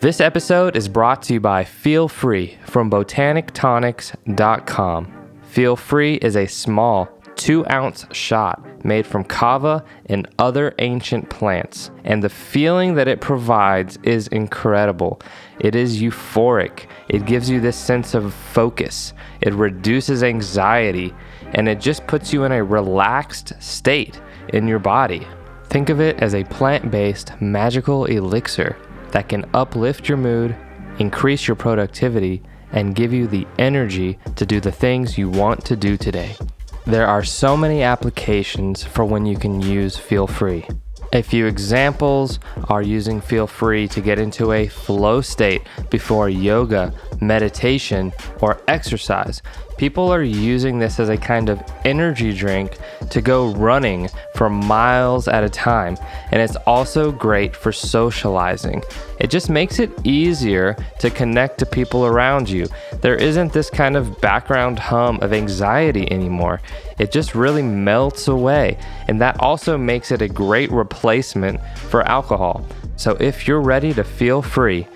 This episode is brought to you by Feel Free from botanictonics.com. Feel Free is a small, two ounce shot made from kava and other ancient plants, and the feeling that it provides is incredible. It is euphoric, it gives you this sense of focus, it reduces anxiety, and it just puts you in a relaxed state in your body. Think of it as a plant based magical elixir that can uplift your mood, increase your productivity, and give you the energy to do the things you want to do today. There are so many applications for when you can use Feel Free. A few examples are using Feel Free to get into a flow state before yoga, meditation, or exercise. People are using this as a kind of energy drink to go running for miles at a time, and it's also great for socializing. It just makes it easier to connect to people around you. There isn't this kind of background hum of anxiety anymore. It just really melts away, and that also makes it a great replacement for alcohol. So if you're ready to feel free,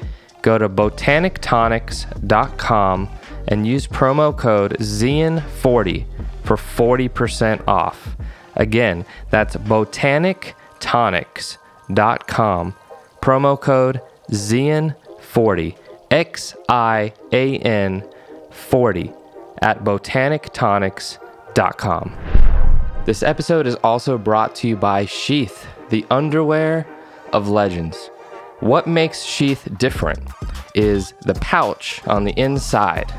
go to botanictonics.com and use promo code Xian40 for 40% off. Again, that's botanictonics.com, promo code Xian40, X I A N 40 at botanictonics.com. This episode is also brought to you by Sheath, the underwear of legends. What makes Sheath different is the pouch on the inside.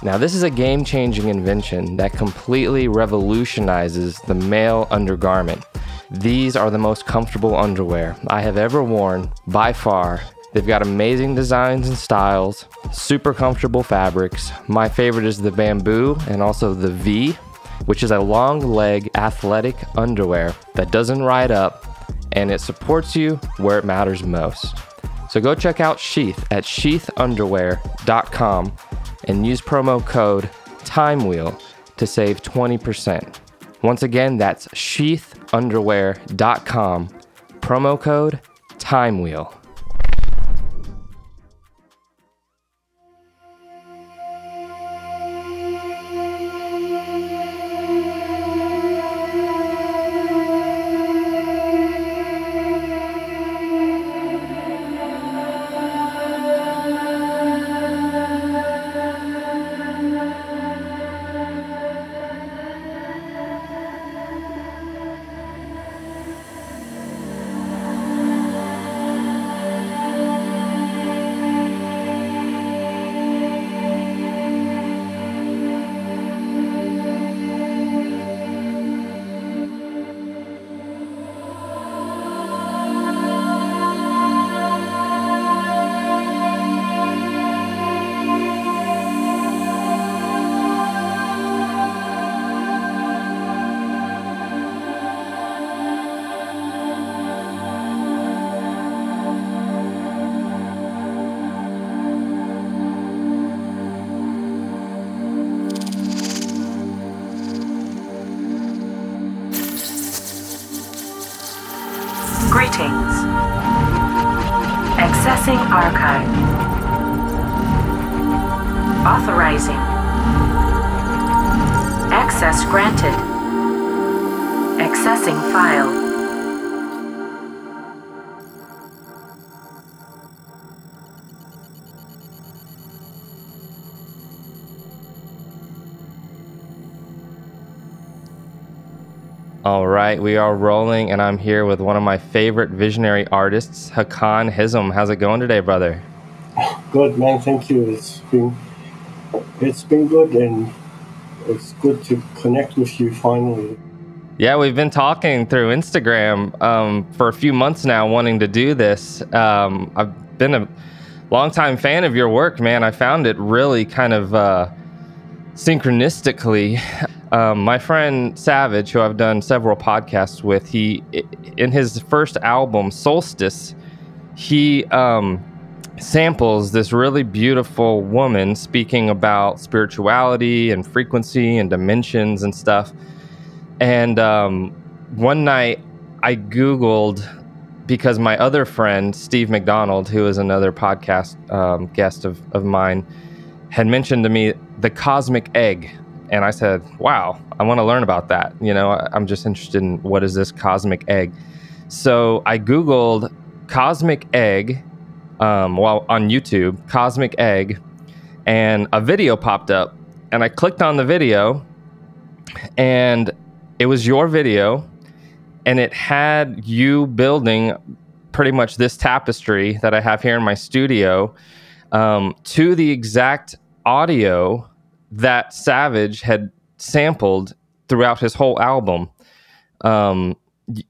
Now, this is a game changing invention that completely revolutionizes the male undergarment. These are the most comfortable underwear I have ever worn by far. They've got amazing designs and styles, super comfortable fabrics. My favorite is the bamboo and also the V, which is a long leg athletic underwear that doesn't ride up and it supports you where it matters most. So go check out Sheath at sheathunderwear.com and use promo code TIMEWHEEL to save 20%. Once again, that's sheathunderwear.com, promo code TIMEWHEEL. Right, we are rolling, and I'm here with one of my favorite visionary artists, Hakan Hisim. How's it going today, brother? Good man, thank you. It's been it's been good and it's good to connect with you finally. Yeah, we've been talking through Instagram um, for a few months now, wanting to do this. Um, I've been a longtime fan of your work, man. I found it really kind of uh, synchronistically. Um, my friend Savage, who I've done several podcasts with, he in his first album Solstice, he um, samples this really beautiful woman speaking about spirituality and frequency and dimensions and stuff. And um, one night I Googled because my other friend Steve McDonald, who is another podcast um, guest of, of mine, had mentioned to me the cosmic egg, and I said, "Wow, I want to learn about that." You know, I'm just interested in what is this cosmic egg. So I googled cosmic egg um, while on YouTube, cosmic egg, and a video popped up, and I clicked on the video, and it was your video, and it had you building pretty much this tapestry that I have here in my studio um, to the exact audio that Savage had sampled throughout his whole album. Um, y-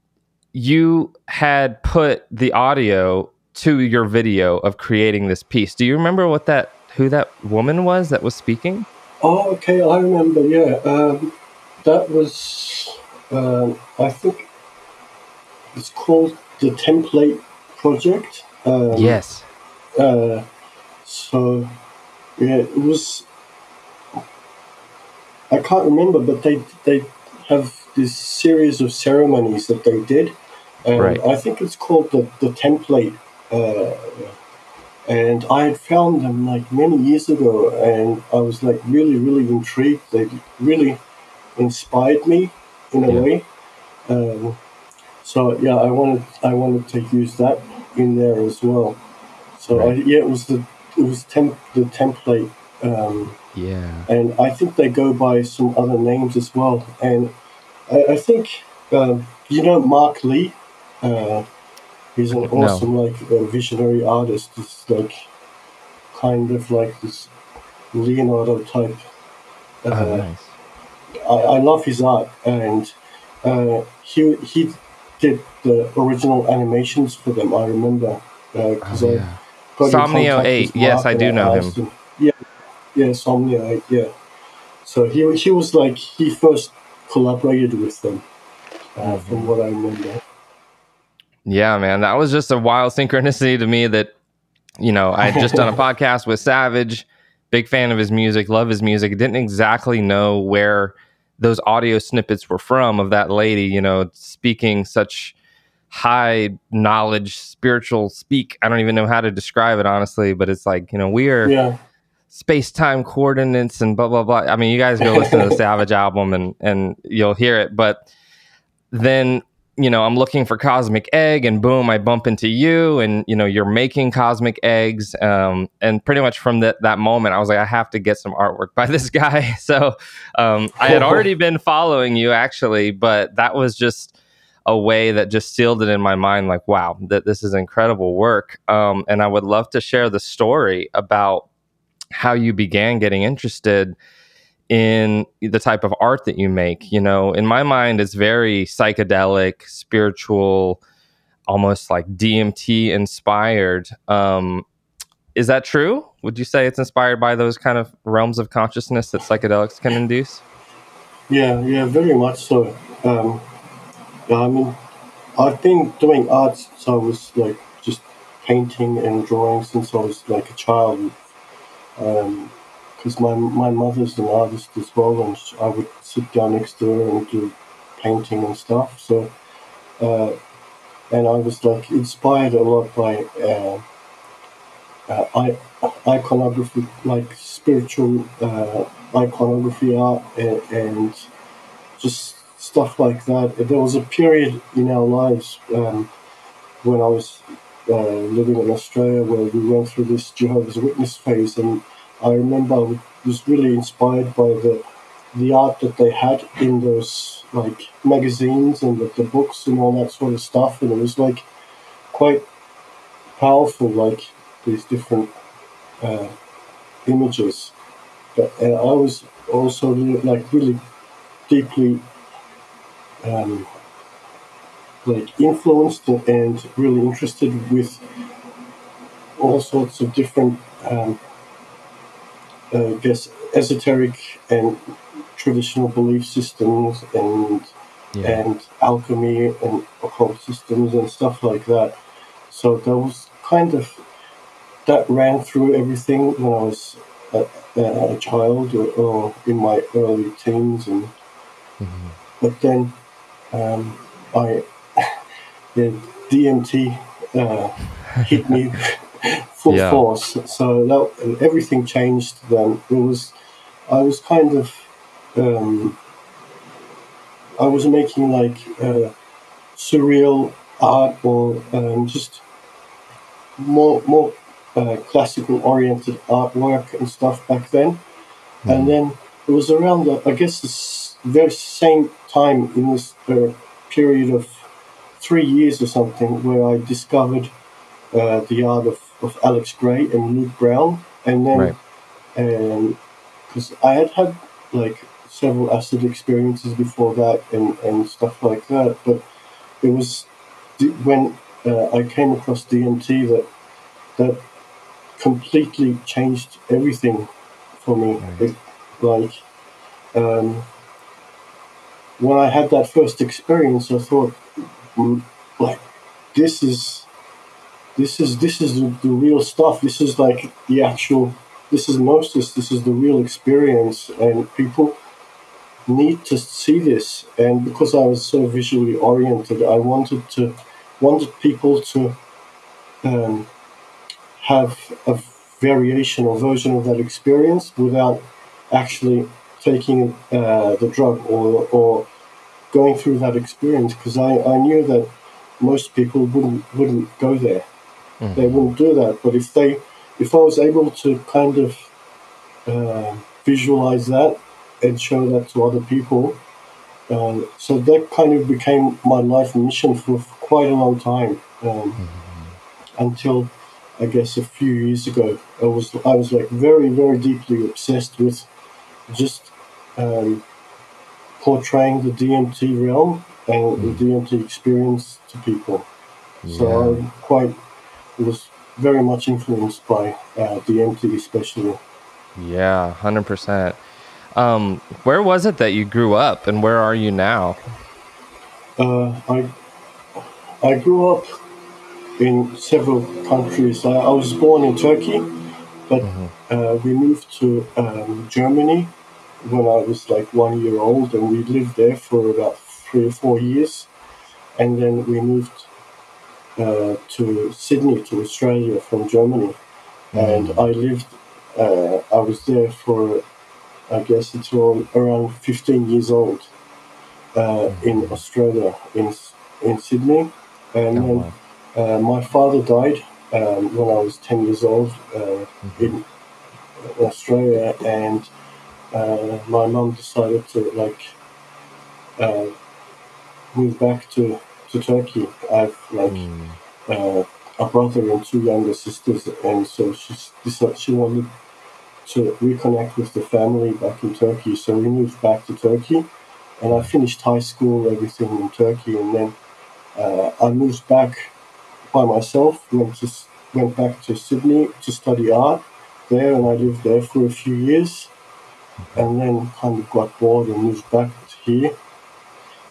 you had put the audio to your video of creating this piece. Do you remember what that who that woman was that was speaking? Oh, okay, I remember. Yeah, um, that was. Um, I think it's called the Template Project. Um, yes. Uh, so yeah, it was. I can't remember, but they they have this series of ceremonies that they did, and Right. I think it's called the the Template. Uh, and I had found them like many years ago, and I was like really, really intrigued. They really inspired me in a Yeah. way. Um, so yeah, I wanted I wanted to use that in there as well. So I, yeah, it was the it was temp, the template, um, Yeah. and I think they go by some other names as well. And I, I think um, you know Mark Lee. Uh, he's an No. awesome like uh, visionary artist. It's like kind of like this Leonardo type. Uh, Oh, nice. I, I love his art, and uh, he he did the original animations for them. I remember because Oh, I yeah. got in Somnio 8, yes, I do know him. asked Yeah, 8, yeah. So he he was like he first collaborated with them, uh, Mm-hmm. from what I remember. Yeah, man, that was just a wild synchronicity to me that, you know, I had just done a podcast with Savage, big fan of his music, love his music. Didn't exactly know where those audio snippets were from of that lady, you know, speaking such high knowledge, spiritual speak. I don't even know how to describe it honestly, but it's like, you know, we are Yeah, space time coordinates and blah blah blah. I mean, you guys go listen to the Savage album and and you'll hear it. But then you know, I'm looking for Cosmic Egg, and boom, I bump into you, and you know, you're making Cosmic Eggs. Um, and pretty much from that that moment, I was like, I have to get some artwork by this guy. So um, I had already been following you actually, but that was just a way that just sealed it in my mind like wow that this is incredible work um, and i would love to share the story about how you began getting interested in the type of art that you make. You know, in my mind, it's very psychedelic, spiritual, almost like DMT inspired. Um, is that true? Would you say it's inspired by those kind of realms of consciousness that psychedelics can induce? yeah, yeah, very much so. Um, yeah, I mean, I've been doing art since I was like just painting and drawing since I was like a child. Because my my mother's an artist as well, and I would sit down next to her and do painting and stuff. So, uh, and I was like inspired a lot by uh, uh, iconography, like spiritual uh, iconography art, and, and just stuff like that. There was a period in our lives um, when I was living in Australia where we went through this Jehovah's Witness phase, and I remember I was really inspired by the the art that they had in those like magazines and the, the books and all that sort of stuff, and it was like quite powerful, like these different uh, images. But uh, I was also like really deeply um, like influenced and really interested with all sorts of different, um, uh, I guess, esoteric and traditional belief systems and and alchemy and occult systems and stuff like that. So that was kind of that ran through everything when I was a, a child or, or in my early teens and but then um, I, yeah, DMT uh, hit me full Yeah. force. So that, everything changed then. It was, I was kind of, um, I was making like uh, surreal art or um, just more more uh, classical oriented artwork and stuff back then. And then it was around, the, I guess, the very same time in this uh, period of three years or something where I discovered uh, the art of, of Alex Grey and Luke Brown. And then, Right. because I had had like several acid experiences before that and, and stuff like that, but it was when uh, I came across DMT that that completely changed everything for me. Right. It, like um, when I had that first experience, I thought, like, this is this is this is the, the real stuff. This is like the actual. This is gnosis. This is the real experience, and people need to see this. And because I was so visually oriented, I wanted to wanted people to um, have a variation or version of that experience without actually taking uh, the drug or, or going through that experience because I, I knew that most people wouldn't wouldn't go there. They wouldn't do that but if they if I was able to kind of uh, visualize that and show that to other people uh, so that kind of became my life mission for, for quite a long time um, until I guess a few years ago. I was I was like very very deeply obsessed with just um, portraying the DMT realm and the DMT experience to people. So I'm quite was very much influenced by uh, DMT, especially. Yeah, hundred percent. Um, where was it that you grew up, and where are you now? Uh, I I grew up in several countries. I, I was born in Turkey, but uh, we moved to um, Germany when I was like one year old, and we lived there for about three or four years, and then we moved uh, to Sydney, to Australia from Germany, and I lived. Uh, I was there for, I guess it's all around fifteen years old uh, in Australia, in in Sydney, and Oh, then wow. uh, my father died um, when I was ten years old uh, in Australia, and uh, my mom decided to like uh, move back to to Turkey. I've like uh, a brother and two younger sisters, and so she decided she wanted to reconnect with the family back in Turkey. So we moved back to Turkey, and I finished high school, everything in Turkey, and then uh, I moved back by myself. Went to went back to Sydney to study art there, and I lived there for a few years, and then kind of got bored and moved back here.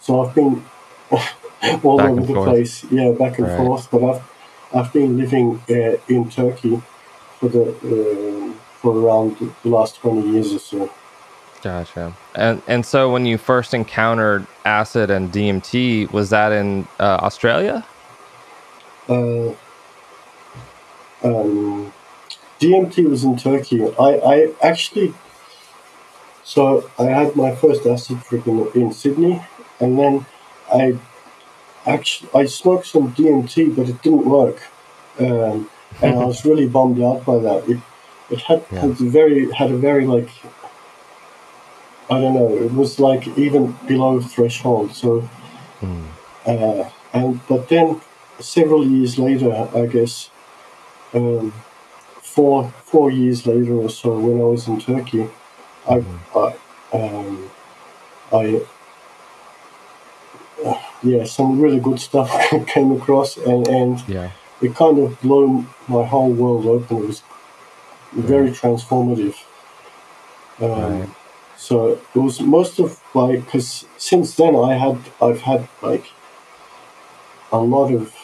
So I've been all Back over the forth. place, yeah, back and Right. forth. But I've I've been living uh, in Turkey for the uh, for around the last twenty years or so. Gotcha. And and so when you first encountered acid and DMT, was that in uh, Australia? Uh, um, DMT was in Turkey. I, I actually, so I had my first acid trip in, in Sydney, and then I actually I smoked some DMT, but it didn't work, um, and I was really bummed out by that. It it had, Yeah. had very had a very like I don't know. It was like even below threshold. So uh, and but then several years later, I guess, um, four four years later or so, when I was in Turkey, I I um, I uh, yeah, some really good stuff came across, and and Yeah. it kind of blew my whole world open. It was very transformative. Um, Right. So it was most of like because since then I had I've had like a lot of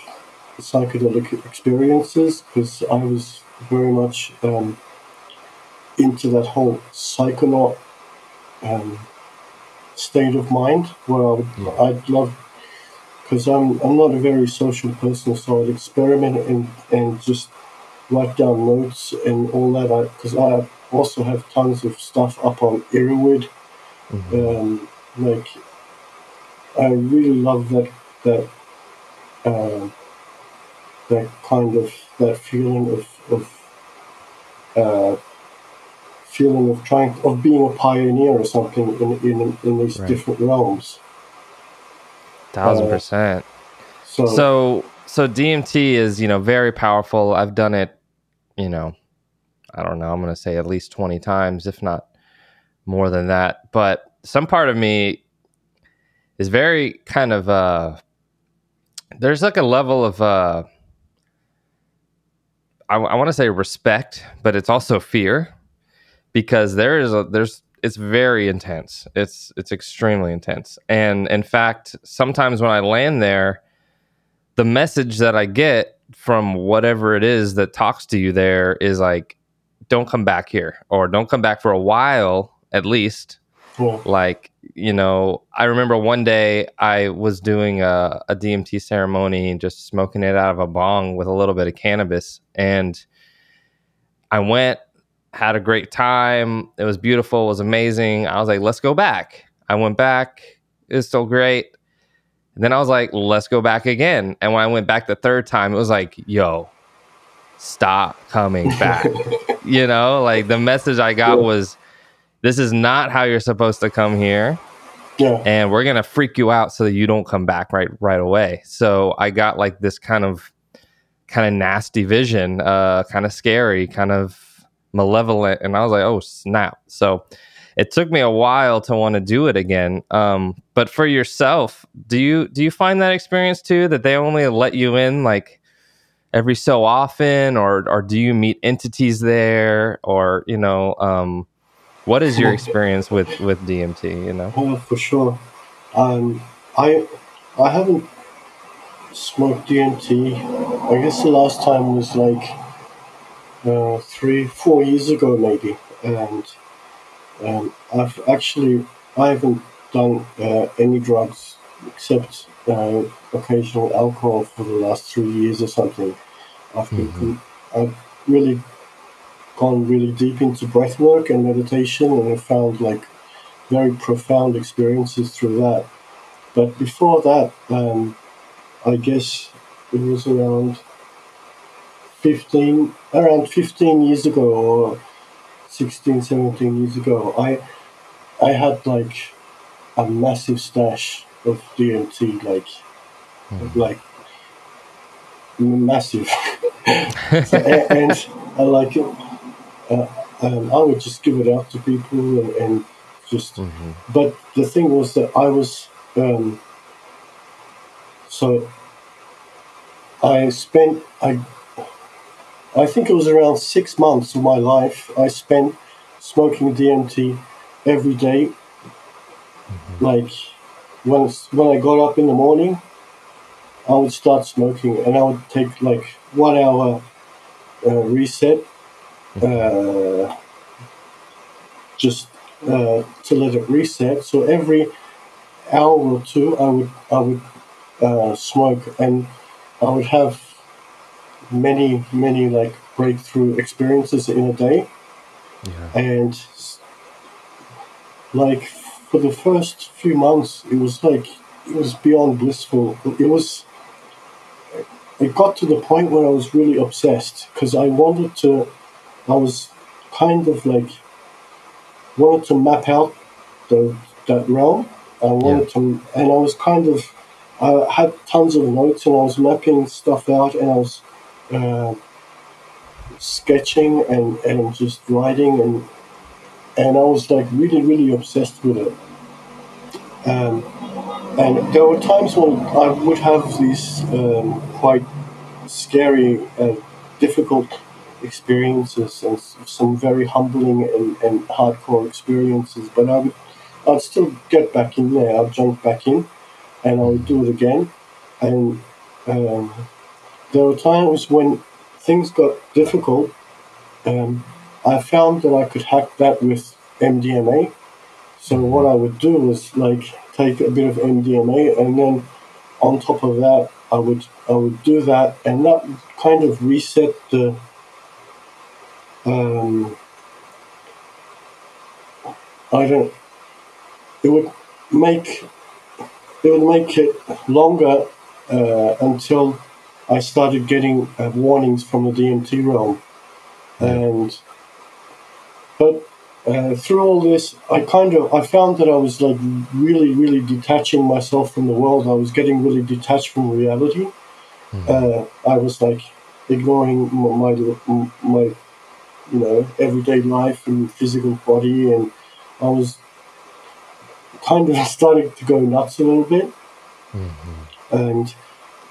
psychedelic experiences because I was very much um, into that whole psychonaut um, state of mind where I would Yeah. I'd love because I'm I'm not a very social person, so I'd experiment and and just write down notes and all that. Because I, also have tons of stuff up on Erowid. Um, like I really love that that uh, that kind of that feeling of of uh, feeling of trying of being a pioneer or something in in, in these Right. different realms. Thousand Uh, percent. So, So so DMT is you know very powerful. I've done it, you know, I don't know. I'm gonna say at least twenty times, if not more than that. But some part of me is very kind of uh there's like a level of uh I, I want to say respect, but it's also fear because there is a there's it's very intense. It's it's extremely intense. And in fact, sometimes when I land there, the message that I get from whatever it is that talks to you there is like, don't come back here or don't come back for a while at least. yeah, Like, you know, I remember one day I was doing a, a DMT ceremony and just smoking it out of a bong with a little bit of cannabis. And I went, had a great time. It was beautiful, it was amazing. I was like, let's go back. I went back, it was still great. And then I was like, let's go back again. And when I went back the third time, it was like, yo, stop coming back. you know, like the message I got Yeah. was, this is not how you're supposed to come here yeah, and we're gonna freak you out so that you don't come back right right away. So I got like this kind of kind of nasty vision, uh, kind of scary, kind of malevolent, and I was like, oh snap! So it took me a while to want to do it again. Um, but for yourself, do you do you find that experience too that they only let you in like every so often, or or do you meet entities there, or you know? Um, what is your experience with with DMT? You know. yeah, for sure. Um, I I haven't smoked DMT. I guess the last time was like uh, three, four years ago, maybe. And um, I've actually I haven't done uh, any drugs except uh, occasional alcohol for the last three years or something. I've been com- I've really gone really deep into breath work and meditation, and I found like very profound experiences through that. But before that, um, I guess it was around 15, around 15 years ago or 16, 17 years ago, I, I had like a massive stash of DMT, like, like massive. So, a- and I like it. Uh, um, I would just give it out to people and, and just. But the thing was that I was. Um, so I spent I I think it was around six months of my life I spent smoking DMT every day. Like when when I got up in the morning, I would start smoking and I would take like one hour uh, reset, uh, just uh, to let it reset. So every hour or two, I would I would uh, smoke, and I would have many many like breakthrough experiences in a day, and like for the first few months, it was like it was beyond blissful. It was. It got to the point where I was really obsessed because I wanted to. I was kind of like wanted to map out the that realm. I wanted to, and I was kind of, I had tons of notes and I was mapping stuff out and I was uh, sketching and, and just writing and and I was like really really obsessed with it. Um, and there were times when I would have these um, quite scary, uh, difficult experiences and some very humbling and, and hardcore experiences. But I would, I'd still get back in there. I'd jump back in, and I would do it again. And um, there were times when things got difficult. Um, I found that I could hack that with MDMA. So what I would do was like take a bit of MDMA and then on top of that, I would I would do that, and that kind of reset the. Um, I don't. It would make it would make it longer uh, until I started getting uh, warnings from the DMT realm, and but uh, through all this, I kind of I found that I was like really, really detaching myself from the world. I was getting really detached from reality. Uh, I was like ignoring m- my my you know everyday life and physical body, and I was kind of starting to go nuts a little bit. And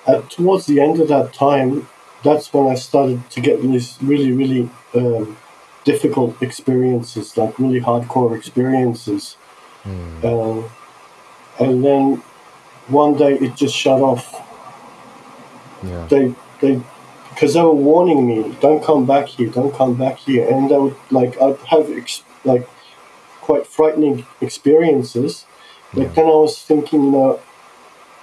at, towards the end of that time, that's when I started to get these really, really um, difficult experiences, like really hardcore experiences. Um, and then one day it just shut off. Yeah. They, they, because they were warning me, don't come back here, don't come back here, and I would like I'd have ex- like quite frightening experiences. But then I was thinking, you know,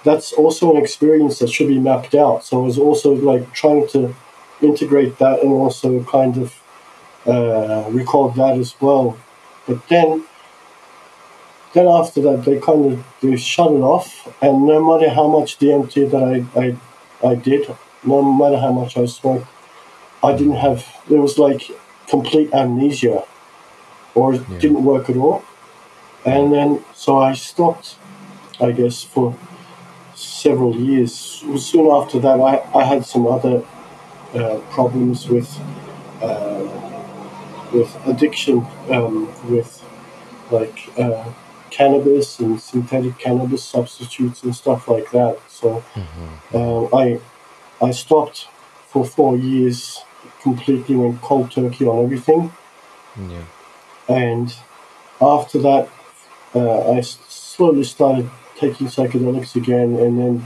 that's also an experience that should be mapped out. So I was also like trying to integrate that and also kind of uh, record that as well. But then, then after that, they kind of they shut it off, and no matter how much DMT that I I, I did, no matter how much I smoked, I didn't have. There was like complete amnesia, or it didn't work at all. And then so I stopped, I guess for several years. Soon after that, I, I had some other uh, problems with uh, with addiction, um, with like uh, cannabis and synthetic cannabis substitutes and stuff like that. So uh, I I stopped for four years, completely went cold turkey on everything, Yeah. and after that, uh, I slowly started taking psychedelics again, and then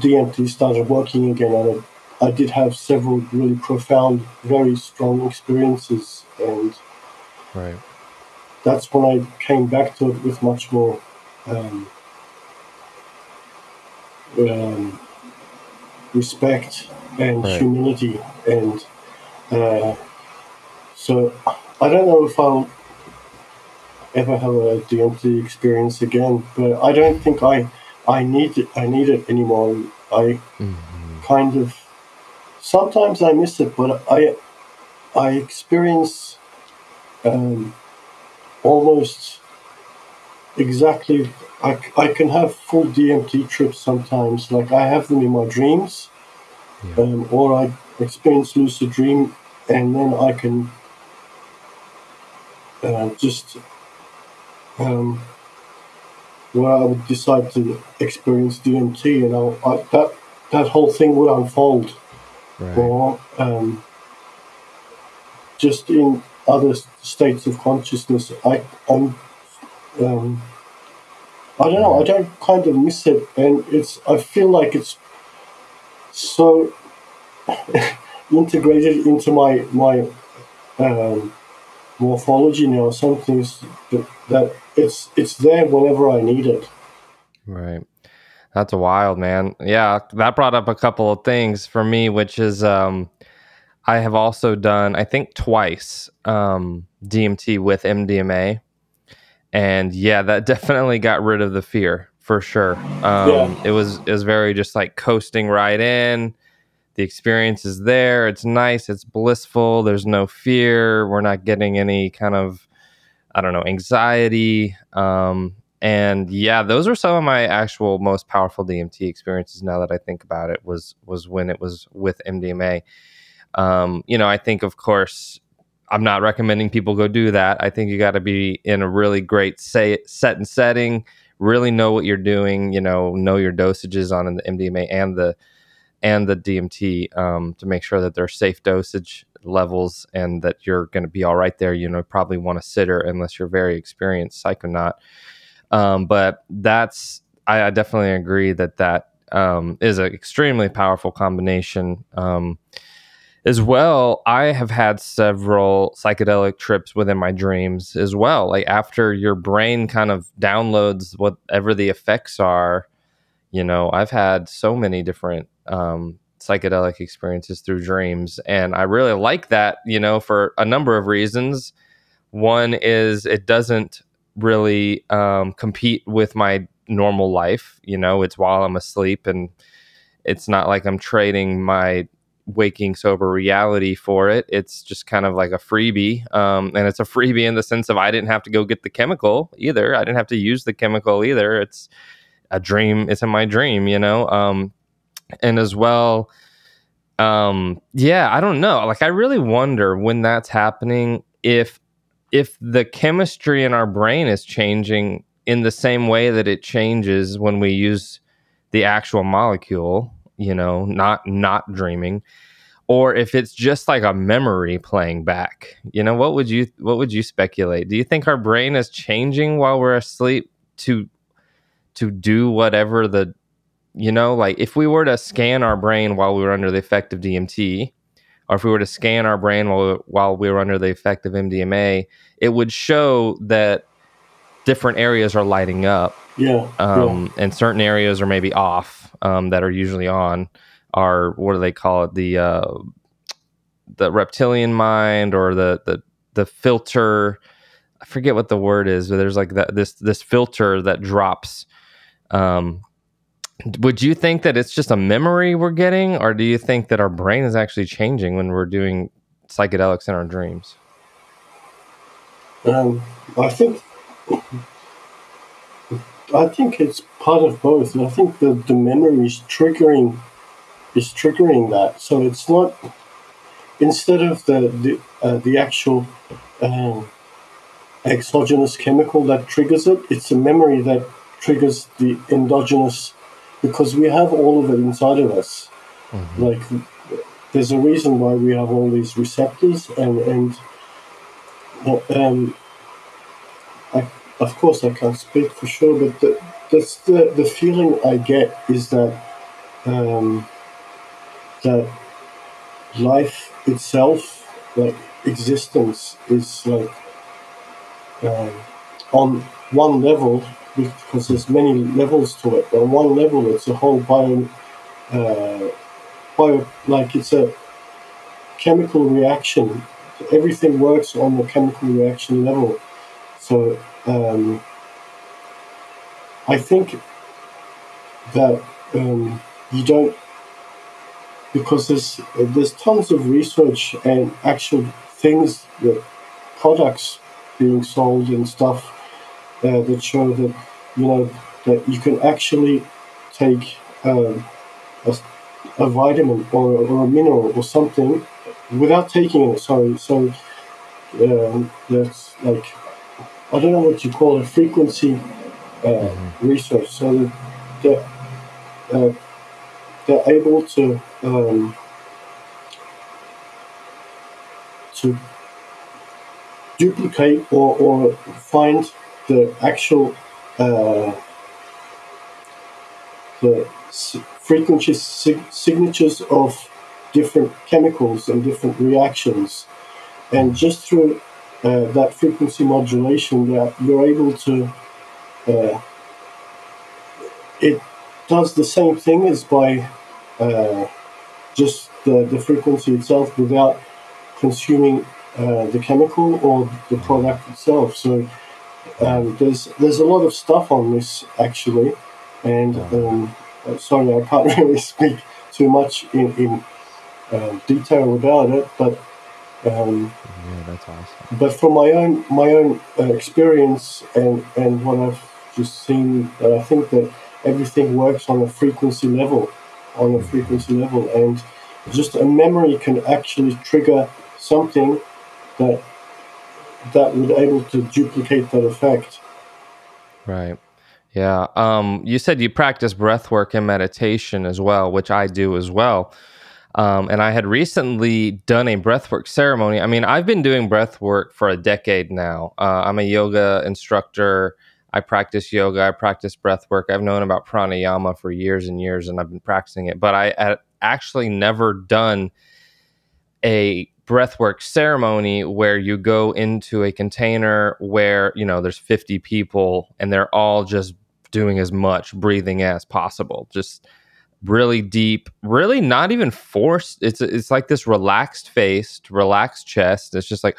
DMT started working again, and I, I did have several really profound, very strong experiences, and Right. that's when I came back to it with much more um, um, respect and Right. humility, and uh, so I don't know if I'll ever have a DMT experience again, but I don't think I I need it. I need it anymore. I kind of sometimes I miss it, but I I experience um, almost exactly. I, I can have full DMT trips sometimes. Like I have them in my dreams, um, or I experience lucid dream, and then I can uh, just um, where I would decide to experience DMT, and I'll, I, that that whole thing would unfold, Right. or um, just in other states of consciousness. I I'm um, I don't know. I don't kind of miss it, and it's. I feel like it's so integrated into my my um, morphology now. Some things that, that it's it's there whenever I need it. Right. That's wild, man. Yeah, that brought up a couple of things for me, which is um, I have also done, I think, twice um, DMT with MDMA, and yeah, that definitely got rid of the fear for sure. Um, Yeah. It was it was very just like coasting right in. The experience is there. It's nice. It's blissful. There's no fear. We're not getting any kind of I don't know, anxiety. Um, and yeah, those are some of my actual most powerful DMT experiences. Now that I think about it, was was when it was with MDMA. Um, you know, I think of course I'm not recommending people go do that. I think you got to be in a really great say, set and setting, really know what you're doing. You know, know your dosages on the MDMA and the and the DMT um, to make sure that they're safe dosage levels and that you're going to be all right there. You know, probably want to sitter unless you're very experienced psychonaut. Um, but that's I, I definitely agree that that um, is an extremely powerful combination. Um, as well, I have had several psychedelic trips within my dreams as well. Like after your brain kind of downloads whatever the effects are, You know, I've had so many different um, psychedelic experiences through dreams, and I really like that. You know, for a number of reasons. One is it doesn't really um, compete with my normal life. You know, it's while I'm asleep, and it's not like I'm trading my waking sober reality for it. It's just kind of like a freebie. Um, and it's a freebie in the sense of I didn't have to go get the chemical either. I didn't have to use the chemical either. It's a dream. It's in my dream, you know? Um, and as well, um, yeah, I don't know. Like, I really wonder when that's happening if if the chemistry in our brain is changing in the same way that it changes when we use the actual molecule you know, not not dreaming, or if it's just like a memory playing back. You know, what would you what would you speculate? Do you think our brain is changing while we're asleep to to do whatever the you know, like if we were to scan our brain while we were under the effect of DMT, or if we were to scan our brain while while we were under the effect of MDMA, it would show that different areas are lighting up. Yeah. Um, yeah. And certain areas are maybe off um, that are usually on are what do they call it? The uh, the reptilian mind or the the the filter. I forget what the word is, but there's like that this this filter that drops. Um, would you think that it's just a memory we're getting, or do you think that our brain is actually changing when we're doing psychedelics in our dreams? Um, I think I think it's part of both. I think the, the memory is triggering is triggering that. So it's not instead of the the, uh, the actual um, exogenous chemical that triggers it, it's a memory that triggers the endogenous because we have all of it inside of us. Mm-hmm. Like there's a reason why we have all these receptors and and um, I of course, I can't speak for sure, but the, that's the, the feeling I get is that um, that life itself, like existence, is like um, on one level because there's many levels to it. On one level, it's a whole bio, uh, bio like it's a chemical reaction. Everything works on the chemical reaction level. So um, I think that um, you don't because there's there's tons of research and actual things that products being sold and stuff uh, that show that you know that you can actually take um, a, a, vitamin or, or a mineral or something without taking it. Sorry, so um, that's like I don't know what you call it, frequency uh, mm-hmm. research. So they're, uh, they're able to um, to duplicate or, or find the actual uh, the frequency sig- signatures of different chemicals and different reactions, and just through uh, that frequency modulation that you're able to uh, it does the same thing as by uh, just the, the frequency itself without consuming uh, the chemical or the product itself. So um, there's there's a lot of stuff on this actually and um, uh, sorry I can't really speak too much in, in uh, detail about it but um, yeah, that's awesome. But from my own my own uh, experience and and what I've just seen, uh, I think that everything works on a frequency level, on a mm-hmm. frequency level, and just a memory can actually trigger something that that would able to duplicate that effect. Right. Yeah. Um, you said you practice breath work and meditation as well, which I do as well. Um, and I had recently done a breathwork ceremony. I mean, I've been doing breathwork for a decade now. Uh, I'm a yoga instructor. I practice yoga. I practice breathwork. I've known about pranayama for years and years, and I've been practicing it. But I had actually never done a breathwork ceremony where you go into a container where you know there's 50 people and they're all just doing as much breathing as possible. Just really deep, really not even forced. It's it's like this relaxed face, relaxed chest. It's just like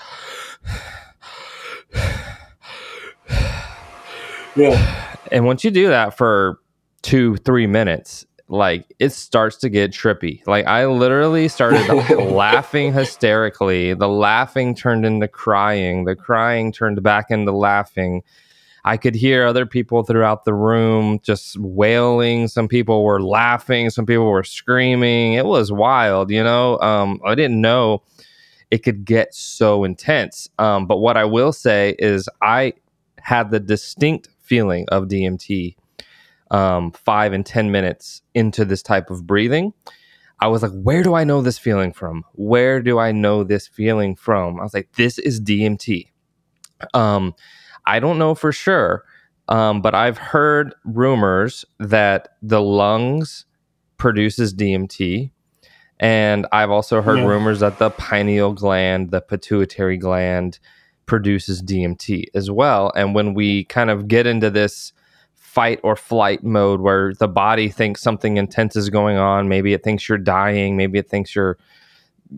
Yeah. and once you do that for two, three minutes, like it starts to get trippy. Like I literally started laughing hysterically. The laughing turned into crying. The crying turned back into laughing. I could hear other people throughout the room just wailing. Some people were laughing. Some people were screaming. It was wild, you know. Um, I didn't know it could get so intense. Um, but what I will say is, I had the distinct feeling of DMT um, five and 10 minutes into this type of breathing. I was like, where do I know this feeling from? Where do I know this feeling from? I was like, this is DMT. Um, I don't know for sure, um, but I've heard rumors that the lungs produces DMT. And I've also heard Yeah. rumors that the pineal gland, the pituitary gland, produces DMT as well. And when we kind of get into this fight or flight mode where the body thinks something intense is going on, maybe it thinks you're dying, maybe it thinks you're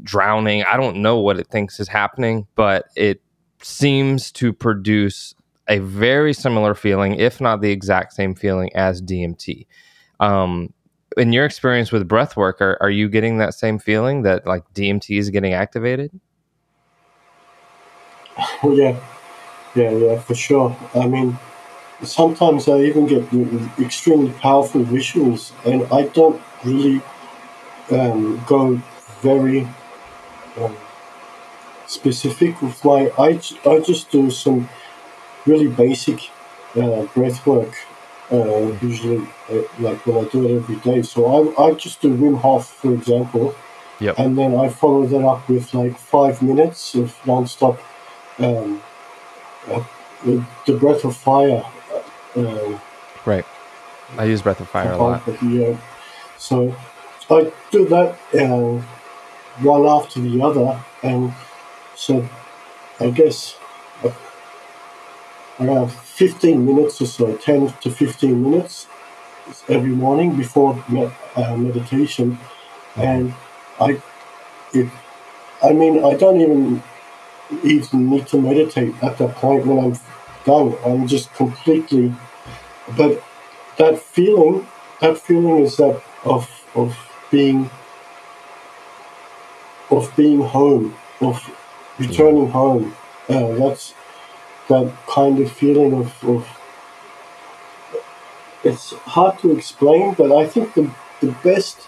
drowning. I don't know what it thinks is happening, but it seems to produce a very similar feeling, if not the exact same feeling as DMT. Um, in your experience with breath work, are, are you getting that same feeling that like DMT is getting activated? Well, yeah, yeah, yeah, for sure. I mean, sometimes I even get extremely powerful visuals, and I don't really um, go very um, specific with my. I, I just do some really basic uh, breath work. Uh, usually, uh, like when I do it every day. So I, I just do Wim Hof, for example, Yep. and then I follow that up with like five minutes of non-stop um, uh, the, the breath of fire. Uh, Right. I use breath of fire a lot. yeah. So I do that uh, one after the other, and so I guess uh, around 15 minutes or so, 10 to 15 minutes every morning before me- uh, meditation, and I, it, I mean, I don't even even need to meditate at that point when I'm done. I'm just completely, but that feeling, that feeling is that of of being of being home, of returning home. That's that kind of feeling of, of it's hard to explain, but I think the the best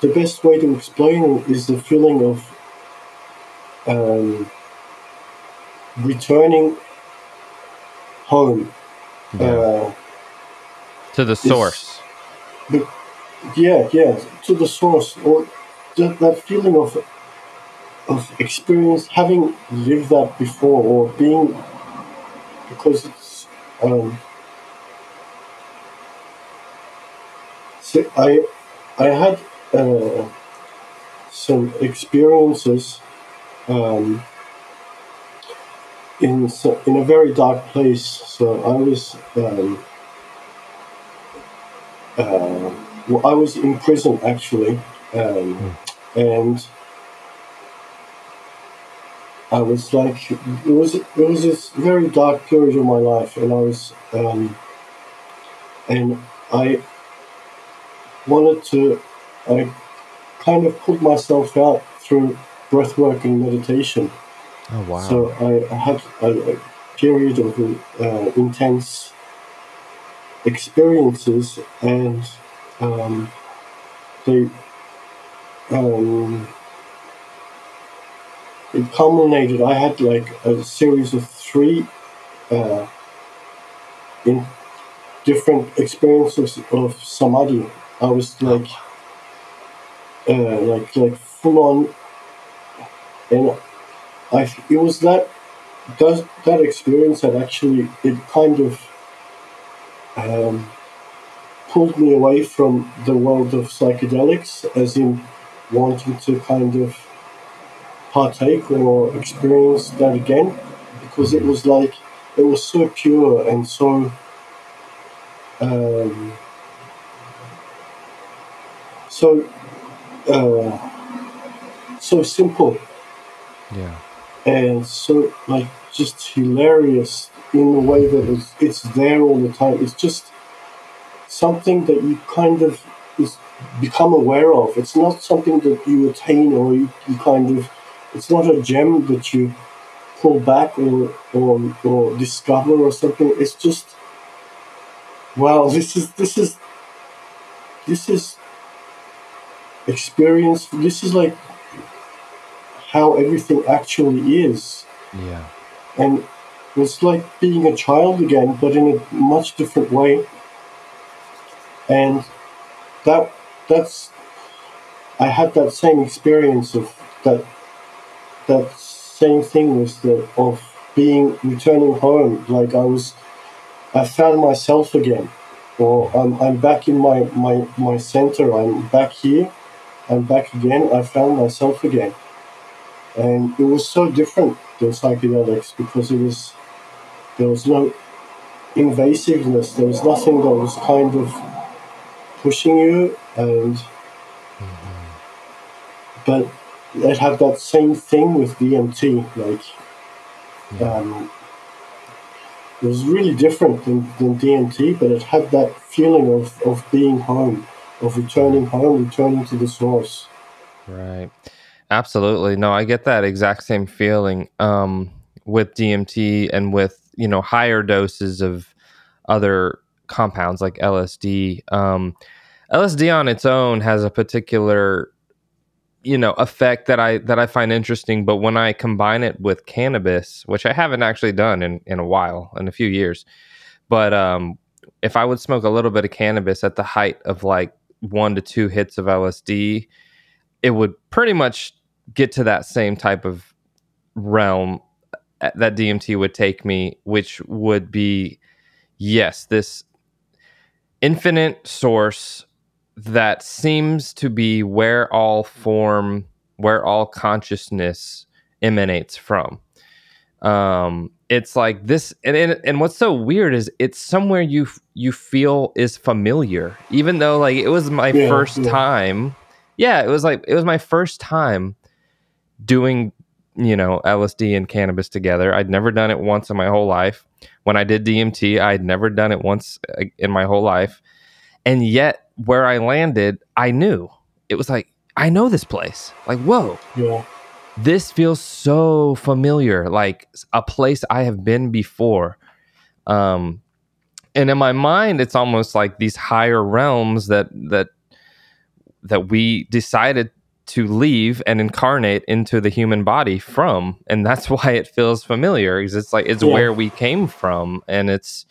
the best way to explain it is the feeling of um, returning home. Uh, To the source. yeah, yeah, to the source, or that, that feeling of of experience, having lived that before, or being because it's. Um, so I, I had uh, some experiences um, in so, in a very dark place. So I was. Um, uh, well, I was in prison actually, um, and I was like, it was it was this very dark period of my life, and I was, um, and I wanted to, I kind of put myself out through breath work and meditation. Oh wow. So I had a, period of uh, intense experiences, and um, they um, it culminated. I had like a series of three uh, in different experiences of samadhi. I was like uh, like like full on, and I it was that that that experience that actually it kind of um, pulled me away from the world of psychedelics, as in wanting to kind of partake or experience that again, because it was like it was so pure and so um, so uh, so simple Yeah. And so like just hilarious in the way that it's, it's there all the time. It's just something that you kind of is become aware of. It's not something that you attain or you, you kind of. It's not a gem that you pull back or or, or discover or something. It's just wow. This is this is this is experience. This is like how everything actually is Yeah. and it's like being a child again, but in a much different way. And that that's I had that same experience of that that same thing was the of being returning home. Like I was, I found myself again, or I'm I'm back in my my my center. I'm back here. I'm back again. I found myself again, and it was so different than psychedelics because it was there was no invasiveness. There was nothing that was kind of pushing you, and but it had that same thing with DMT. Like, um, it was really different than, than DMT, but it had that feeling of, of being home, of returning home, returning to the source. Right. Absolutely. No, I get that exact same feeling um, with DMT and with, you know, higher doses of other compounds like LSD. Um, LSD on its own has a particular, you know, effect that I that I find interesting, but when I combine it with cannabis, which I haven't actually done in in a while, in a few years, but um, if I would smoke a little bit of cannabis at the height of like one to two hits of LSD, it would pretty much get to that same type of realm uh, that DMT would take me, which would be yes, this infinite source that seems to be where all form, where all consciousness emanates from. Um, it's like this, and, and and what's so weird is it's somewhere you you feel is familiar, even though like it was my Yeah, first yeah. time. Yeah, it was like it was my first time doing you know LSD and cannabis together. I'd never done it once in my whole life. When I did DMT, I'd never done it once in my whole life. And yet where I landed, I knew. It was like I know this place. Like, whoa, Yeah, this feels so familiar, like a place I have been before. Um and in my mind it's almost like these higher realms that that that we decided to leave and incarnate into the human body from. And that's why it feels familiar because it's like it's Yeah. where we came from. And it's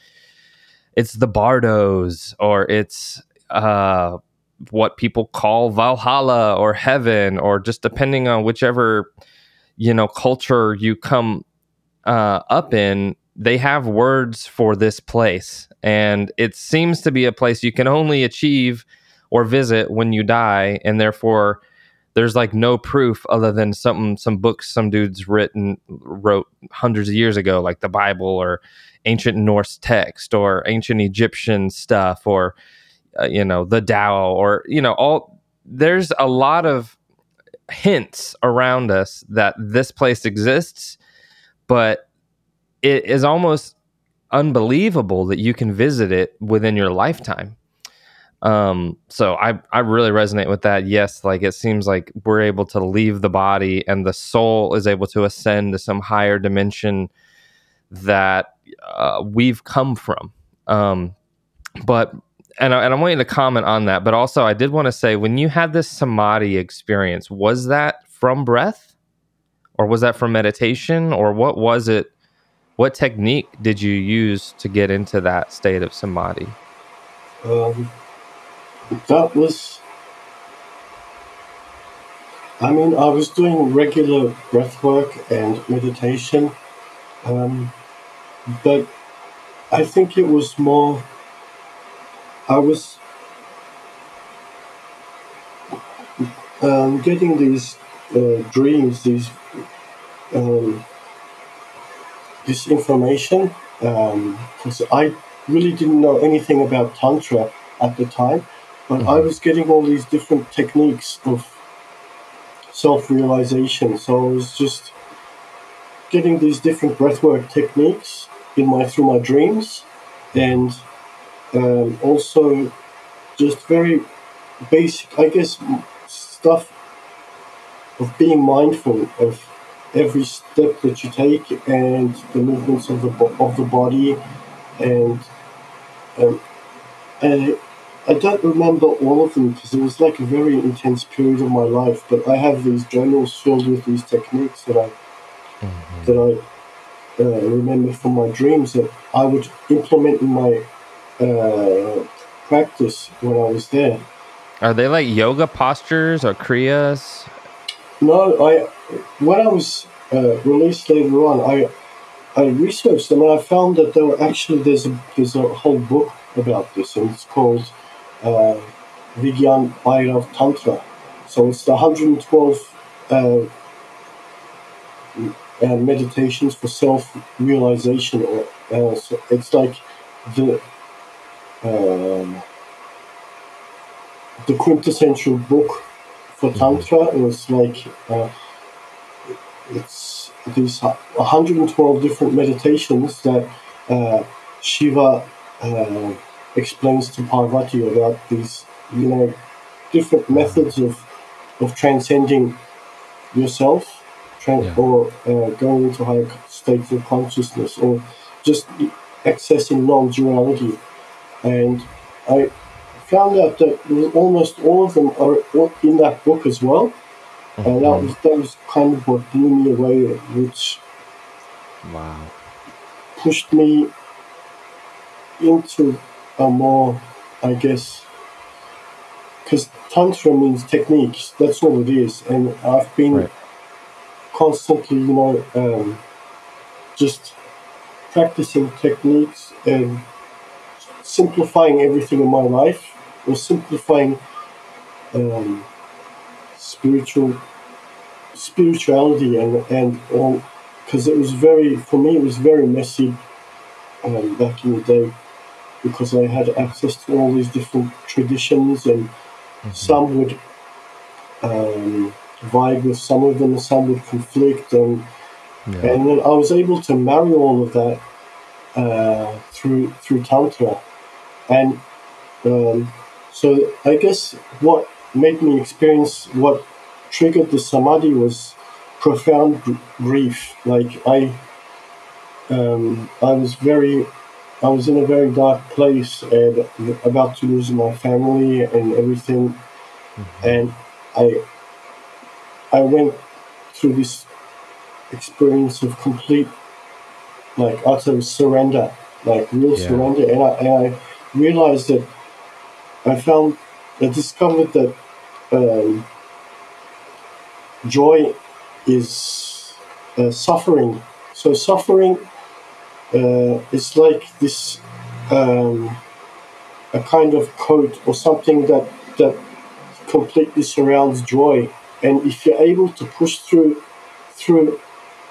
it's the bardos or it's uh what people call valhalla or heaven or just depending on whichever you know culture you come uh up in they have words for this place. And it seems to be a place you can only achieve or visit when you die and therefore there's like no proof other than some some books some dudes written wrote hundreds of years ago like the bible or ancient norse text or ancient egyptian stuff or uh, you know the Tao or you know all there's a lot of hints around us that this place exists but it is almost unbelievable that you can visit it within your lifetime um so i i really resonate with that. Yes like it seems like we're able to leave the body and the soul is able to ascend to some higher dimension that uh, we've come from. Um but and, I, and i'm wanting to comment on that but also i did want to say when you had this samadhi experience was that from breath? Or was that from meditation? Or what was it what technique did you use to get into that state of samadhi? Um, that was. I mean, I was doing regular breath work and meditation, um, but I think it was more. I was um, getting these uh, dreams, these um, this information, because I really didn't know anything about tantra at the time, but I was getting all these different techniques of self-realization. So I was just getting these different breathwork techniques in my through my dreams, and um, also just very basic, I guess, stuff of being mindful of every step that you take and the movements of the of the body, and um, I, I don't remember all of them because it was like a very intense period of my life. But I have these journals filled with these techniques that I that I uh, remember from my dreams that I would implement in my uh, practice when I was there. Are they like yoga postures or kriyas? No, I when I was uh, released later on, I I researched them and I found that there were actually there's a there's a whole book about this and it's called uh, Vigyan Bhairav Tantra. So it's the 112 uh, uh, meditations for self realization. Or uh, so it's like the um the quintessential book for tantra. It was like uh, it's these 112 different meditations that uh, Shiva uh, explains to Parvati about these, you know, different methods of of transcending yourself, tran- Yeah. or uh, going into higher states of consciousness, or just accessing non-duality. And I found out that almost all of them are in that book as well. And that was that was kind of what blew me away, which Wow. pushed me into a more, I guess, because tantra means techniques. That's all it is, and I've been Right. constantly, you know, um, just practicing techniques and simplifying everything in my life, or simplifying um, spiritual spirituality and and all because it was very for me it was very messy um, back in the day because I had access to all these different traditions and some would um, vibe with some of them, some would conflict, and Yeah. and then I was able to marry all of that uh, through through tantra, and um, so I guess what made me experience what triggered the samadhi was profound gr- grief. Like I, um, I was very, I was in a very dark place and about to lose my family and everything, and I, I went through this experience of complete, like utter surrender, like real Yeah. surrender, and I, and I realized that I found, I discovered that um, joy is uh, suffering. So suffering uh, is like this um, a kind of coat or something that that completely surrounds joy. And if you're able to push through through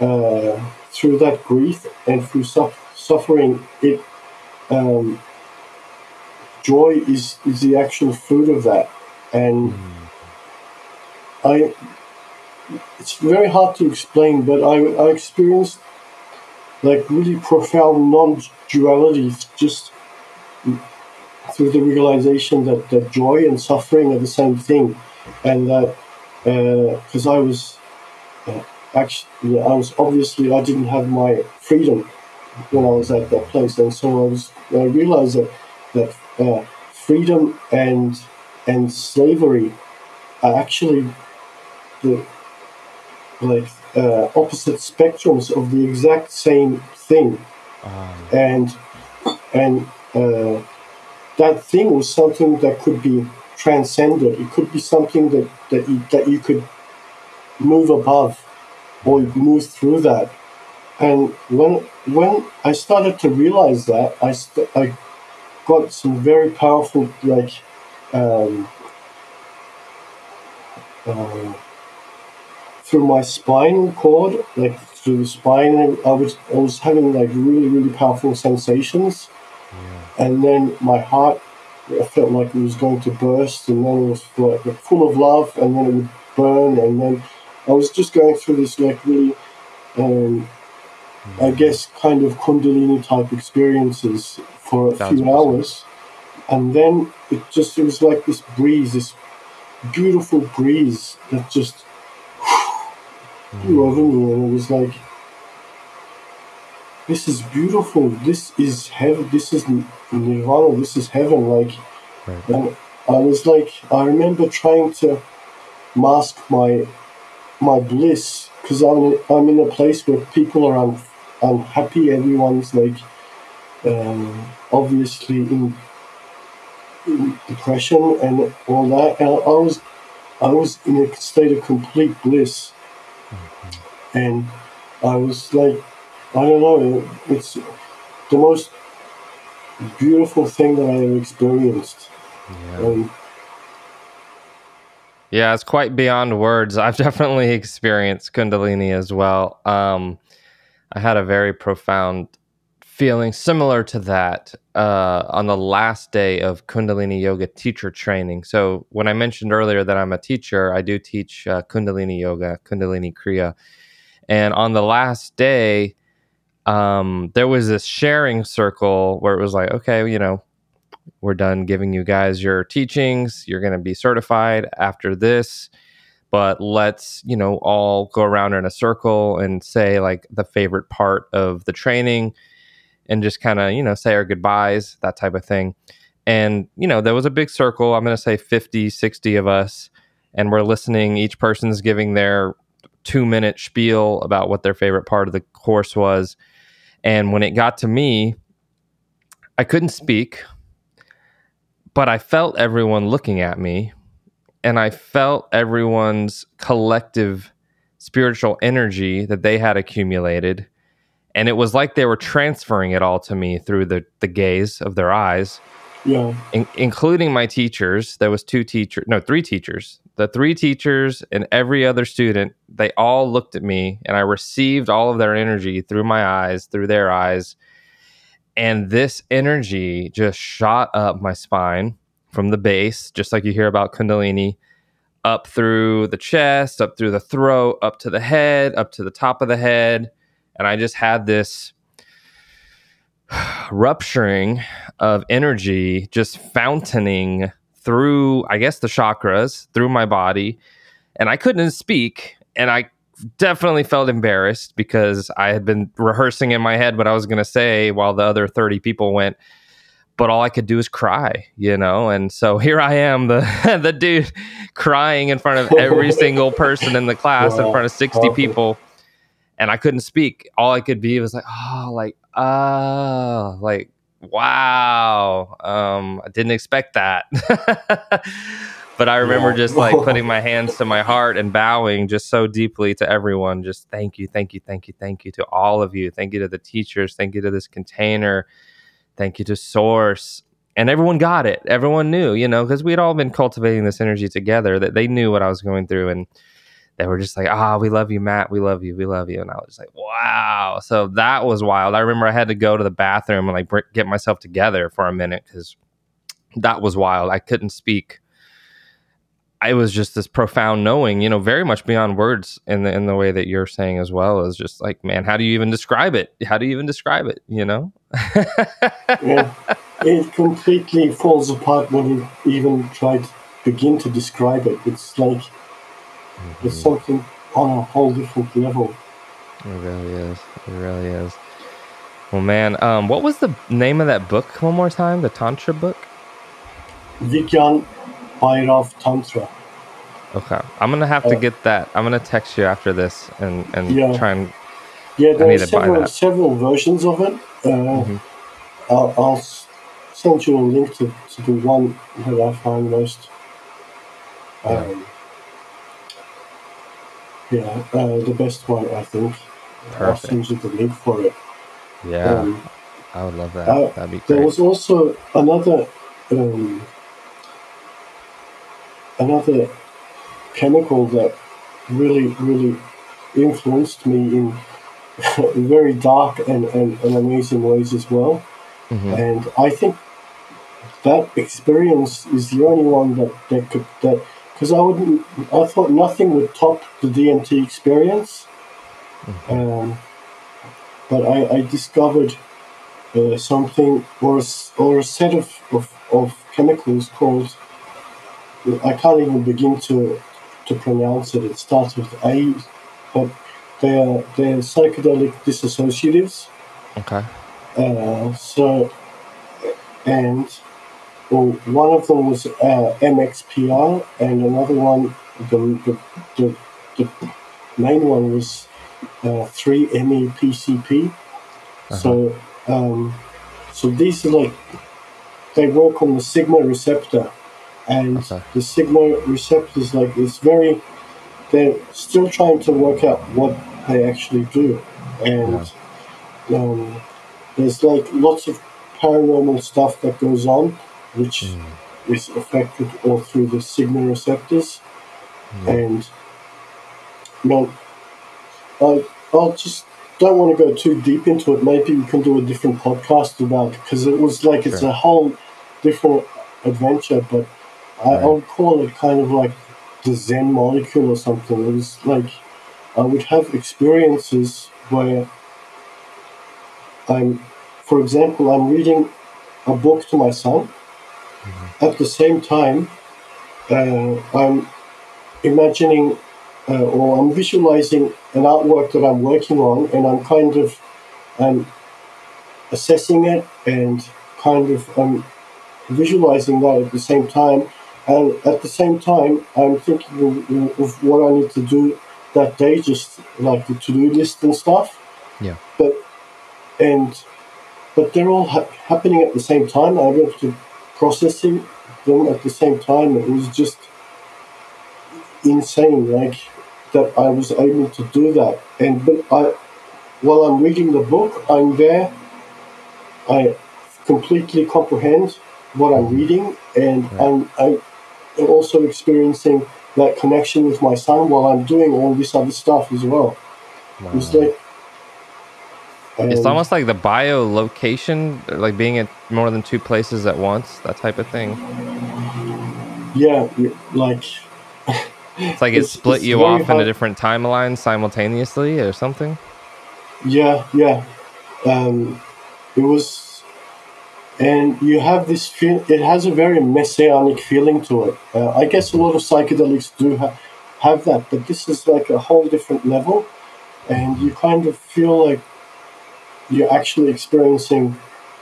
uh, through that grief and through suff- suffering, it um, joy is is the actual fruit of that. And I it's very hard to explain, but I, I experienced like really profound non-duality just through the realization that, that joy and suffering are the same thing, and that because I was uh, actually I was obviously I didn't have my freedom when I was at that place, and so I was I realized that that uh, freedom and and slavery are actually the like uh, opposite spectrums of the exact same thing, Um, and and uh, that thing was something that could be transcended. It could be something that that you, that you could move above or move through that. And when when I started to realize that, I st- I got some very powerful like. Um, uh, through my spinal cord, like through the spine, I was I was having like really really powerful sensations, and then my heart I felt like it was going to burst, and then it was like full of love, and then it would burn, and then I was just going through this like really, um, I guess, kind of Kundalini type experiences for a few hours, and then it just it was like this breeze, this beautiful breeze that just over me, and it was like this is beautiful. This is heaven. This is nirvana. This is heaven. Like, Right. and I was like, I remember trying to mask my my bliss because I'm I'm in a place where people are un, unhappy. Everyone's like, um, obviously in, in depression and all that. And I was I was in a state of complete bliss, and I was like, I don't know. It's the most beautiful thing that I ever experienced. Yeah. Um, Yeah, it's quite beyond words. I've definitely experienced Kundalini as well. Um, I had a very profound feeling similar to that uh, on the last day of Kundalini Yoga teacher training. So, when I mentioned earlier that I'm a teacher, I do teach uh, Kundalini Yoga, Kundalini Kriya. And on the last day, um, there was this sharing circle where it was like, okay, you know, we're done giving you guys your teachings. You're going to be certified after this. But let's, you know, all go around in a circle and say like the favorite part of the training and just kind of, you know, say our goodbyes, that type of thing. And, you know, there was a big circle. I'm going to say 50, 60 of us. And we're listening. Each person's giving their two minute spiel about what their favorite part of the course was. And when it got to me, I couldn't speak but I felt everyone looking at me and I felt everyone's collective spiritual energy that they had accumulated. And it was like they were transferring it all to me through the, the gaze of their eyes, yeah, in, including my teachers. There was two teachers, no, three teachers. The three teachers and every other student, they all looked at me and I received all of their energy through my eyes, through their eyes and this energy just shot up my spine from the base, just like you hear about Kundalini, up through the chest, up through the throat, up to the head, up to the top of the head. And I just had this rupturing of energy just fountaining through, I guess, the chakras, through my body. And I couldn't speak. And I definitely felt embarrassed because I had been rehearsing in my head what I was going to say while the other 30 people went. But all I could do is cry, you know? And so here I am, the, the dude crying in front of every single person in the class, in front of 60 Awesome. people. And I couldn't speak. All I could be was like, oh, like, oh, like, wow. Um, I didn't expect that. but I remember Yeah. just like putting my hands to my heart and bowing just so deeply to everyone. Just thank you, thank you, thank you, thank you to all of you. Thank you to the teachers. Thank you to this container. Thank you to Source. And everyone got it. Everyone knew, you know, because we'd all been cultivating this energy together that they knew what I was going through. And they were just like, ah, we love you, Matt. We love you. We love you. And I was just like, wow. So that was wild. I remember I had to go to the bathroom and like get myself together for a minute because that was wild. I couldn't speak. I was just this profound knowing, you know, very much beyond words in the in the way that you're saying as well. Is just like, man, how do you even describe it? How do you even describe it? You know? yeah. It completely falls apart when you even try to begin to describe it. It's like it's something on a whole different level. It really is. It really is. Well, man, um, what was the name of that book one more time? The Tantra book? Vigyan Bhairav Tantra. Okay, I'm gonna have to Uh, get that. I'm gonna text you after this and and Yeah. try and Yeah, there need are to buy several several versions of it. Uh, Mhm. I'll, I'll send you a link to, to the one that I find most. Um, yeah, uh, the best one I think. Perfect. you the link for it. yeah, Um, I would love that. uh, That'd be great. There was also another um, another chemical that really, really influenced me in very dark and, and, and amazing ways as well. and I think that experience is the only one that that could that because I wouldn't I thought nothing would top the DMT experience, um, but I, I discovered uh, something or a, or a set of, of, of chemicals called I can't even begin to to pronounce it. It starts with A, but they are they are psychedelic disassociatives. Okay. Uh, so, and well, one of them was uh, MXPR, and another one, the, the, the, the main one was uh, 3-MePCP. So, um, so these are like, they work on the sigma receptor, and Okay. the sigma receptor is like, it's very, they're still trying to work out what they actually do. And um, there's like lots of paranormal stuff that goes on, which is affected all through the sigma receptors. And you know, I I just don't want to go too deep into it. Maybe we can do a different podcast about because it was like it's a whole different adventure. But I, I Right. would call it kind of like the Zen molecule or something. It was like I would have experiences where I'm, for example, I'm reading a book to my son. At the same time, uh, I'm imagining uh, or I'm visualizing an artwork that I'm working on, and I'm kind of um, assessing it and kind of um, visualizing that at the same time. And at the same time, I'm thinking of, of what I need to do that day, just like the to-do list and stuff Yeah. but and but they're all ha- happening at the same time. I'm able to processing them at the same time. It was just insane, like that I was able to do that. And but I, while I'm reading the book, I'm there. I completely comprehend what I'm reading, and I'm I am also experiencing that connection with my son while I'm doing all this other stuff as well. It's like It's almost like the biolocation, like being at more than two places at once, that type of thing. Yeah, like It's like it It's- split it's you off into hard- different timelines simultaneously or something. yeah, yeah. Um, it was, and you have this feel. It has a very messianic feeling to it. Uh, I guess a lot of psychedelics do ha- have that, but this is like a whole different level, and you kind of feel like you're actually experiencing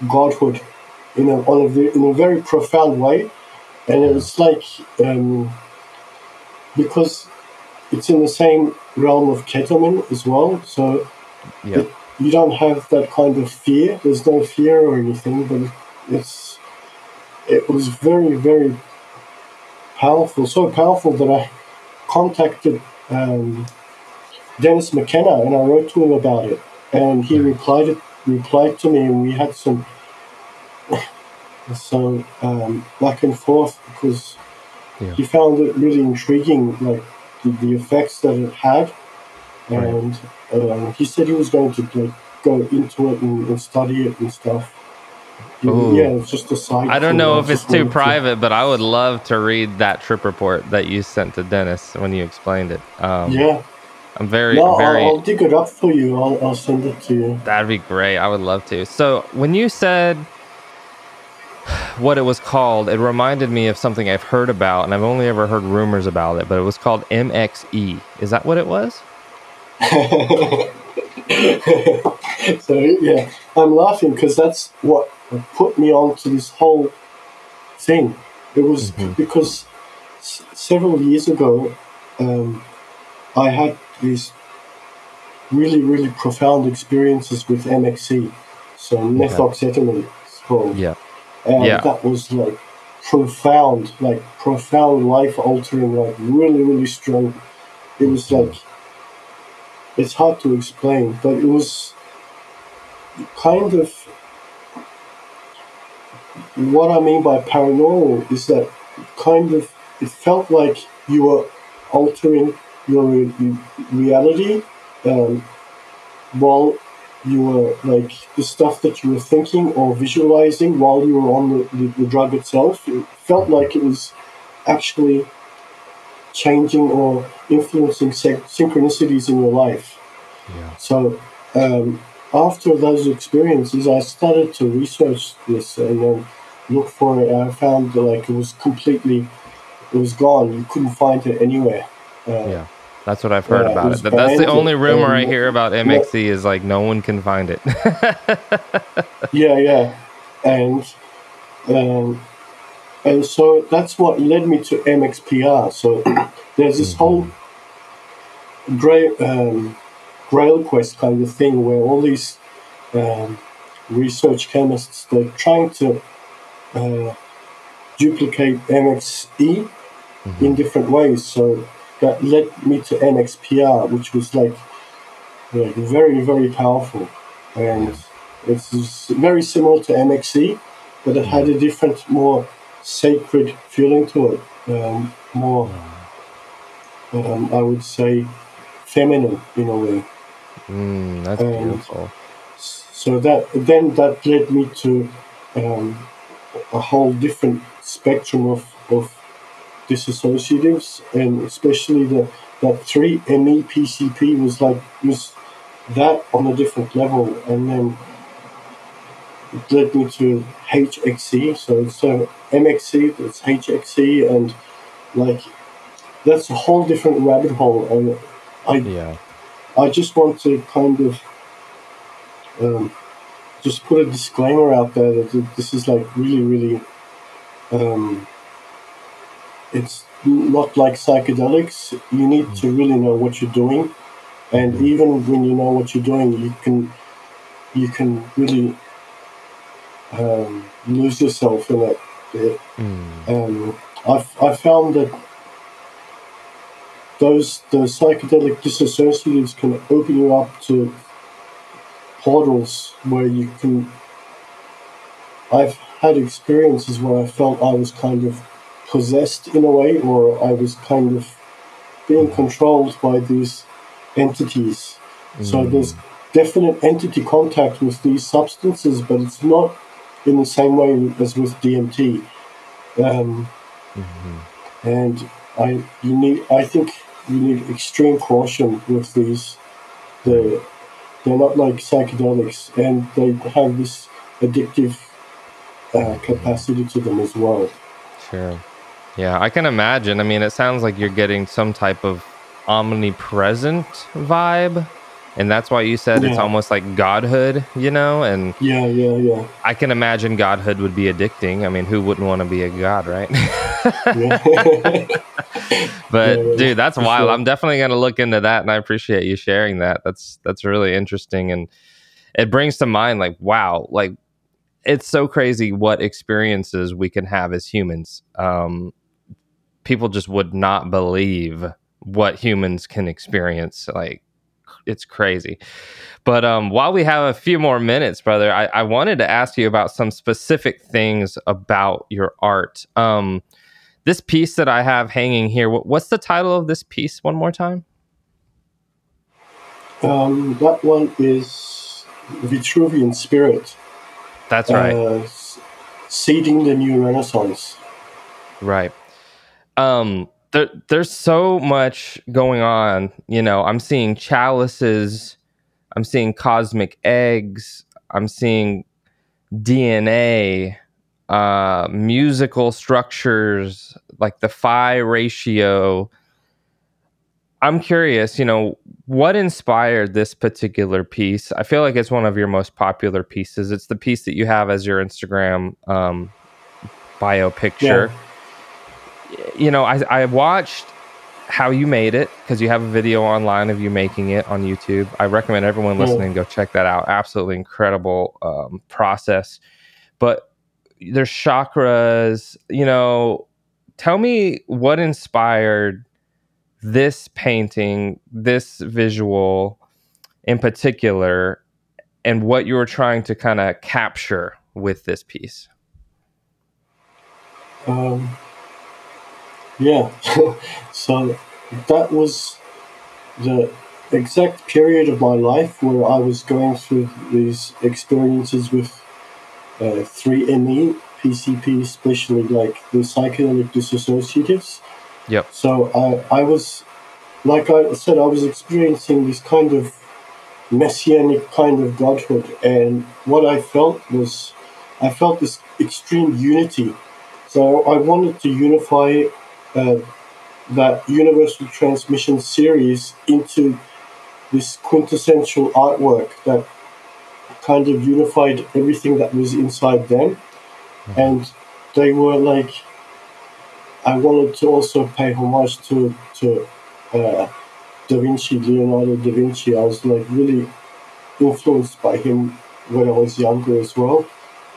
godhood in a on a, in a very profound way, and it's like um, because it's in the same realm of ketamine as well, so Yeah. it, you don't have that kind of fear. There's no fear or anything, but it's it was very very powerful. So powerful that I contacted um, Dennis McKenna and I wrote to him about it, and he replied replied to me, and we had some so um, back and forth because Yeah. he found it really intriguing, like the, the effects that it had, and um, he said he was going to like go into it and, and study it and stuff. Ooh. Yeah, it's just a side. I don't know if it's too wanted to- private, but I would love to read that trip report that you sent to Dennis when you explained it. Um, Yeah, I'm very, no, very. I'll, I'll dig it up for you. I'll, I'll send it to you. That'd be great. I would love to. So when you said what it was called, it reminded me of something I've heard about, and I've only ever heard rumors about it. But it was called MXE. Is that what it was? So yeah, I'm laughing because that's what put me onto this whole thing. It was because s- several years ago, um, I had these really, really profound experiences with MXE, so methoxetamine, called. Yeah. And Yeah. that was like profound, like profound life altering, like really, really strong. It was mm-hmm. like, it's hard to explain, but it was kind of what I mean by paranormal is that kind of it felt like you were altering your re- reality um, while you were like the stuff that you were thinking or visualizing while you were on the, the, the drug itself. It felt like it was actually changing or influencing syn- synchronicities in your life. Yeah. So um, after those experiences, I started to research this and then look for it. I found that, like it was completely, it was gone. You couldn't find it anywhere. Uh, Yeah. That's what I've heard Yeah, about was it. That- That's the only rumor I hear about MXE is like no one can find it. Yeah, yeah, and um, and so that's what led me to MXPR. So there's this whole Grail, um, Grail Quest kind of thing where all these um, research chemists they're trying to uh, duplicate MXE in different ways. So that led me to MXPR, which was like like very very powerful, and it's very similar to MXE, but it had a different, more sacred feeling to it. Um, more, um, I would say, feminine in a way. mm, that's Um, beautiful. So that then that led me to um, a whole different spectrum of, of disassociatives, and especially the that three MEPCP was like was that on a different level, and then it led me to HXE. So it's uh, MXE, it's HXE, and like that's a whole different rabbit hole, and I Yeah. I just want to kind of um, just put a disclaimer out there that this is like really, really, um, it's not like psychedelics. You need to really know what you're doing, and even when you know what you're doing, you can you can really um, lose yourself in it. it Mm, um, I've, I found that those the psychedelic disassociatives can open you up to portals where you can. I've had experiences where I felt I was kind of possessed in a way, or I was kind of being controlled by these entities. So there's definite entity contact with these substances, but it's not in the same way as with DMT. Um, And I, you need, I think you need extreme caution with these. They, they're not like psychedelics, and they have this addictive uh, capacity to them as well. sure. Yeah, I can imagine. I mean, it sounds like you're getting some type of omnipresent vibe. And that's why you said it's almost like godhood, you know? And Yeah, yeah, yeah. I can imagine godhood would be addicting. I mean, who wouldn't want to be a god, right? But Yeah, yeah, dude, that's wild. sure. I'm definitely gonna look into that, and I appreciate you sharing that. That's that's really interesting, and it brings to mind like, wow, like it's so crazy what experiences we can have as humans. Um, people just would not believe what humans can experience. Like, it's crazy. But um, while we have a few more minutes, brother, I, I wanted to ask you about some specific things about your art. Um, this piece that I have hanging here, what, what's the title of this piece one more time? um, that one is Vitruvian Spirit, That's right. uh, seeding the new Renaissance. Right. Um there, there's so much going on, you know, I'm seeing chalices, I'm seeing cosmic eggs, I'm seeing DNA, uh musical structures like the phi ratio. I'm curious, you know, what inspired this particular piece? I feel like it's one of your most popular pieces. It's the piece that you have as your Instagram um bio picture you know, I, I watched how you made it because you have a video online of you making it on YouTube. I recommend everyone Yeah. listening go check that out. Absolutely incredible um, process. But there's chakras, you know, tell me what inspired this painting, this visual in particular, and what you were trying to kind of capture with this piece. Um, yeah, so that was the exact period of my life where I was going through these experiences with uh, 3ME, PCP, especially like the psychedelic dissociatives. Yep. So I, I was, like I said, I was experiencing this kind of messianic kind of godhood, and what I felt was, I felt this extreme unity. So I wanted to unify that universal transmission series into this quintessential artwork that kind of unified everything that was inside them. Mm-hmm. And they were like, I wanted to also pay homage to, to uh, Da Vinci, Leonardo da Vinci. I was like really influenced by him when I was younger as well.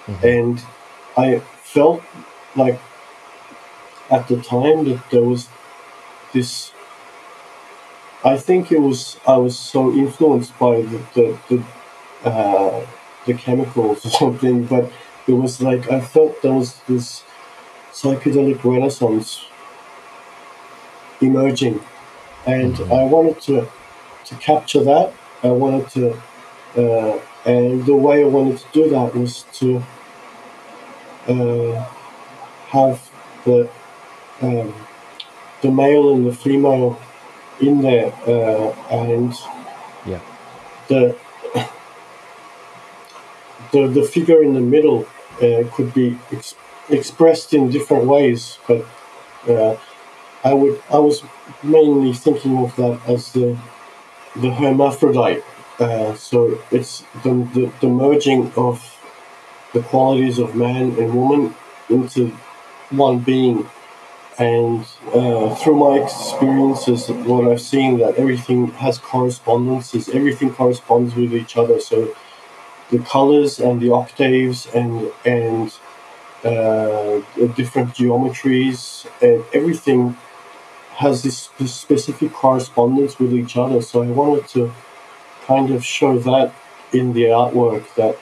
Mm-hmm. And I felt like at the time that there was this I think it was I was so influenced by the the the, uh, the chemicals or something, but it was like I felt there was this psychedelic renaissance emerging, and mm-hmm. I wanted to to capture that. I wanted to, uh, and the way I wanted to do that was to uh, have the um, the male and the female in there, uh, and yeah, the the the figure in the middle uh, could be ex- expressed in different ways, but uh, I would I was mainly thinking of that as the the hermaphrodite. Uh, so it's the, the the merging of the qualities of man and woman into one being and uh, through my experiences, what I've seen that everything has correspondences. Everything corresponds with each other. So the colors and the octaves and and uh, different geometries and everything has this, specific correspondence with each other. So I wanted to kind of show that in the artwork that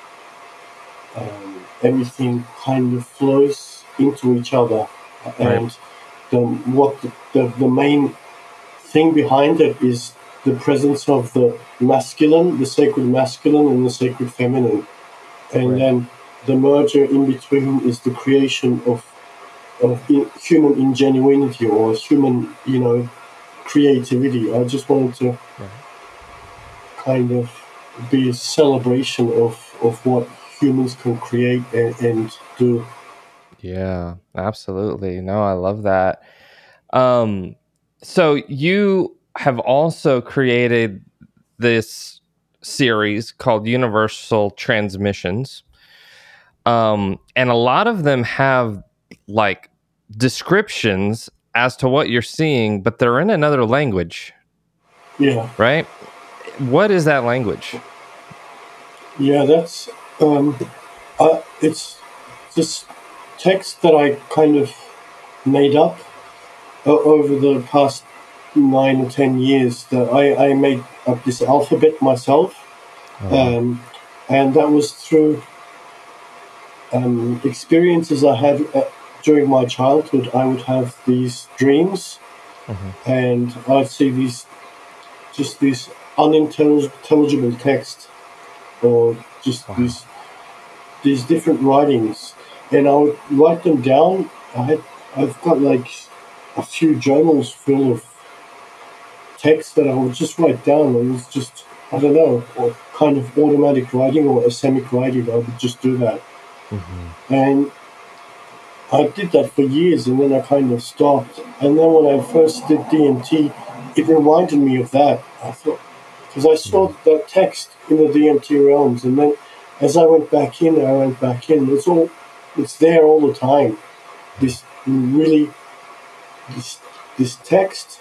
um, everything kind of flows into each other and. The what the, the main thing behind it is the presence of the masculine, the sacred masculine, and the sacred feminine, and right. then the merger in between is the creation of of human ingenuity or human, you know, creativity. I just wanted to right. kind of be a celebration of of what humans can create and, and do. Yeah, absolutely. No, I love that. Um, so you have also created this series called Universal Transmissions. Um, and a lot of them have like descriptions as to what you're seeing, but they're in another language. Yeah. Right? What is that language? Yeah, that's um uh, it's just text that I kind of made up uh, over the past nine or ten years. That I, I made up this alphabet myself, oh. um, and that was through um, experiences I had uh, during my childhood. I would have these dreams, mm-hmm. and I'd see these just these unintelligible text, or just wow. these these different writings and I would write them down. I had, I've got like a few journals full of text that I would just write down. It was just, I don't know, or kind of automatic writing or asemic writing. I would just do that. Mm-hmm. And I did that for years and then I kind of stopped. And then when I first did DMT, it reminded me of that. I thought, because I saw mm-hmm. that text in the DMT realms. And then as I went back in, I went back in. It's all it's there all the time. This really, this, this text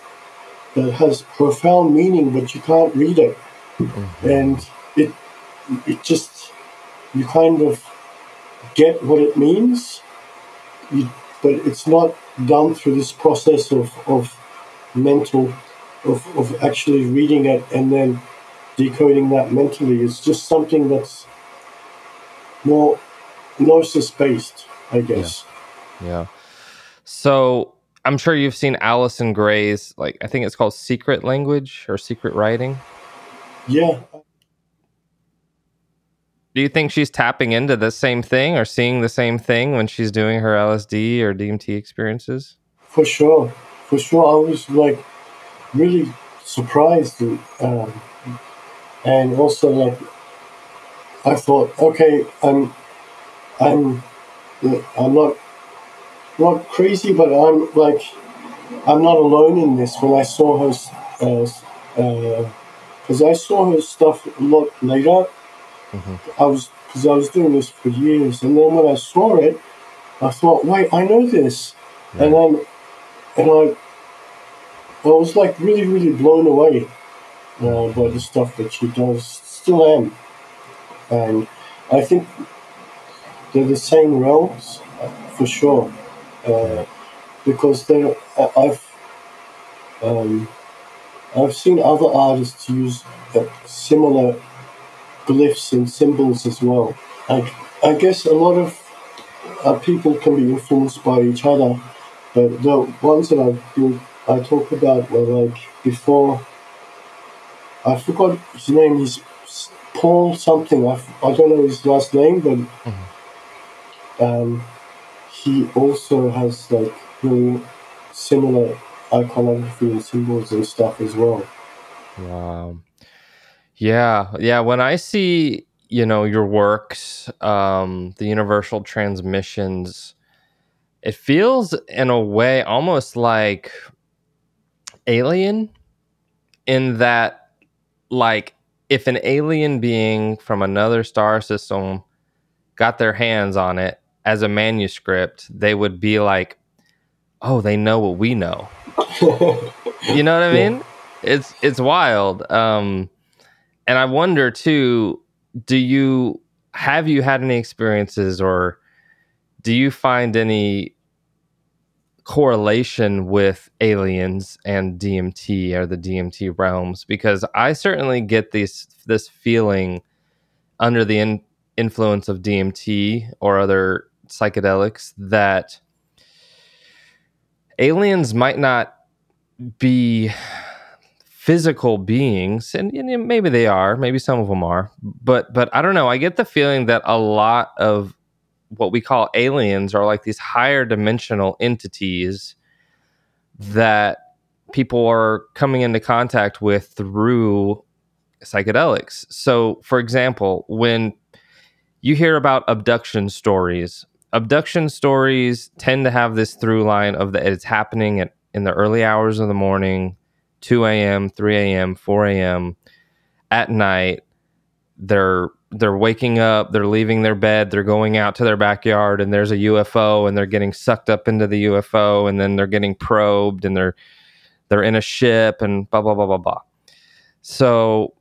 that has profound meaning, but you can't read it, mm-hmm. and it it just you kind of get what it means, you, but it's not done through this process of of mental of, of actually reading it and then decoding that mentally. It's just something that's more gnosis based, I guess. Yeah. yeah. So I'm sure you've seen Allyson Grey's like I think it's called Secret Language or Secret Writing. yeah, Do you think she's tapping into the same thing or seeing the same thing when she's doing her LSD or DMT experiences? for sure, for sure. I was like really surprised, um, and also like I thought, okay, I'm, I'm, I'm not, not crazy, but I'm like, I'm not alone in this. When I saw her, because uh, uh, I saw her stuff a lot later. Mm-hmm. I was because I was doing this for years, and then when I saw it, I thought, wait, I know this, and then, and I, I was like really, really blown away uh, by the stuff that she does. Still am, and I think they're the same realms uh, for sure, uh, because they're. I- I've, um, I've seen other artists use uh, similar glyphs and symbols as well. I, I guess a lot of uh, people can be influenced by each other, but the ones that I've been, I talk about were like before. I forgot his name. He's Paul something. I, I don't know his last name, but um, he also has like really similar iconography and symbols and stuff as well. Wow. Yeah, yeah. When I see, you know, your works, um, the universal transmissions, it feels in a way almost like alien in that like if an alien being from another star system got their hands on it as a manuscript, they would be like, "Oh, they know what we know." You know what I Yeah. mean? It's it's wild. Um and I wonder too, do you have you had any experiences or do you find any correlation with aliens and DMT or the DMT realms? Because I certainly get this this feeling under the in, influence of DMT or other psychedelics that aliens might not be physical beings and, and maybe they are maybe some of them are but but i don't know. I get the feeling that a lot of what we call aliens are like these higher dimensional entities that people are coming into contact with through psychedelics. So for example when you hear about abduction stories abduction stories tend to have this through line of that it's happening at, in the early hours of the morning 2 a.m 3 a.m 4 a.m at night. They're they're waking up they're leaving their bed they're going out to their backyard and there's a ufo and they're getting sucked up into the ufo and then they're getting probed and they're they're in a ship and blah blah blah blah blah. So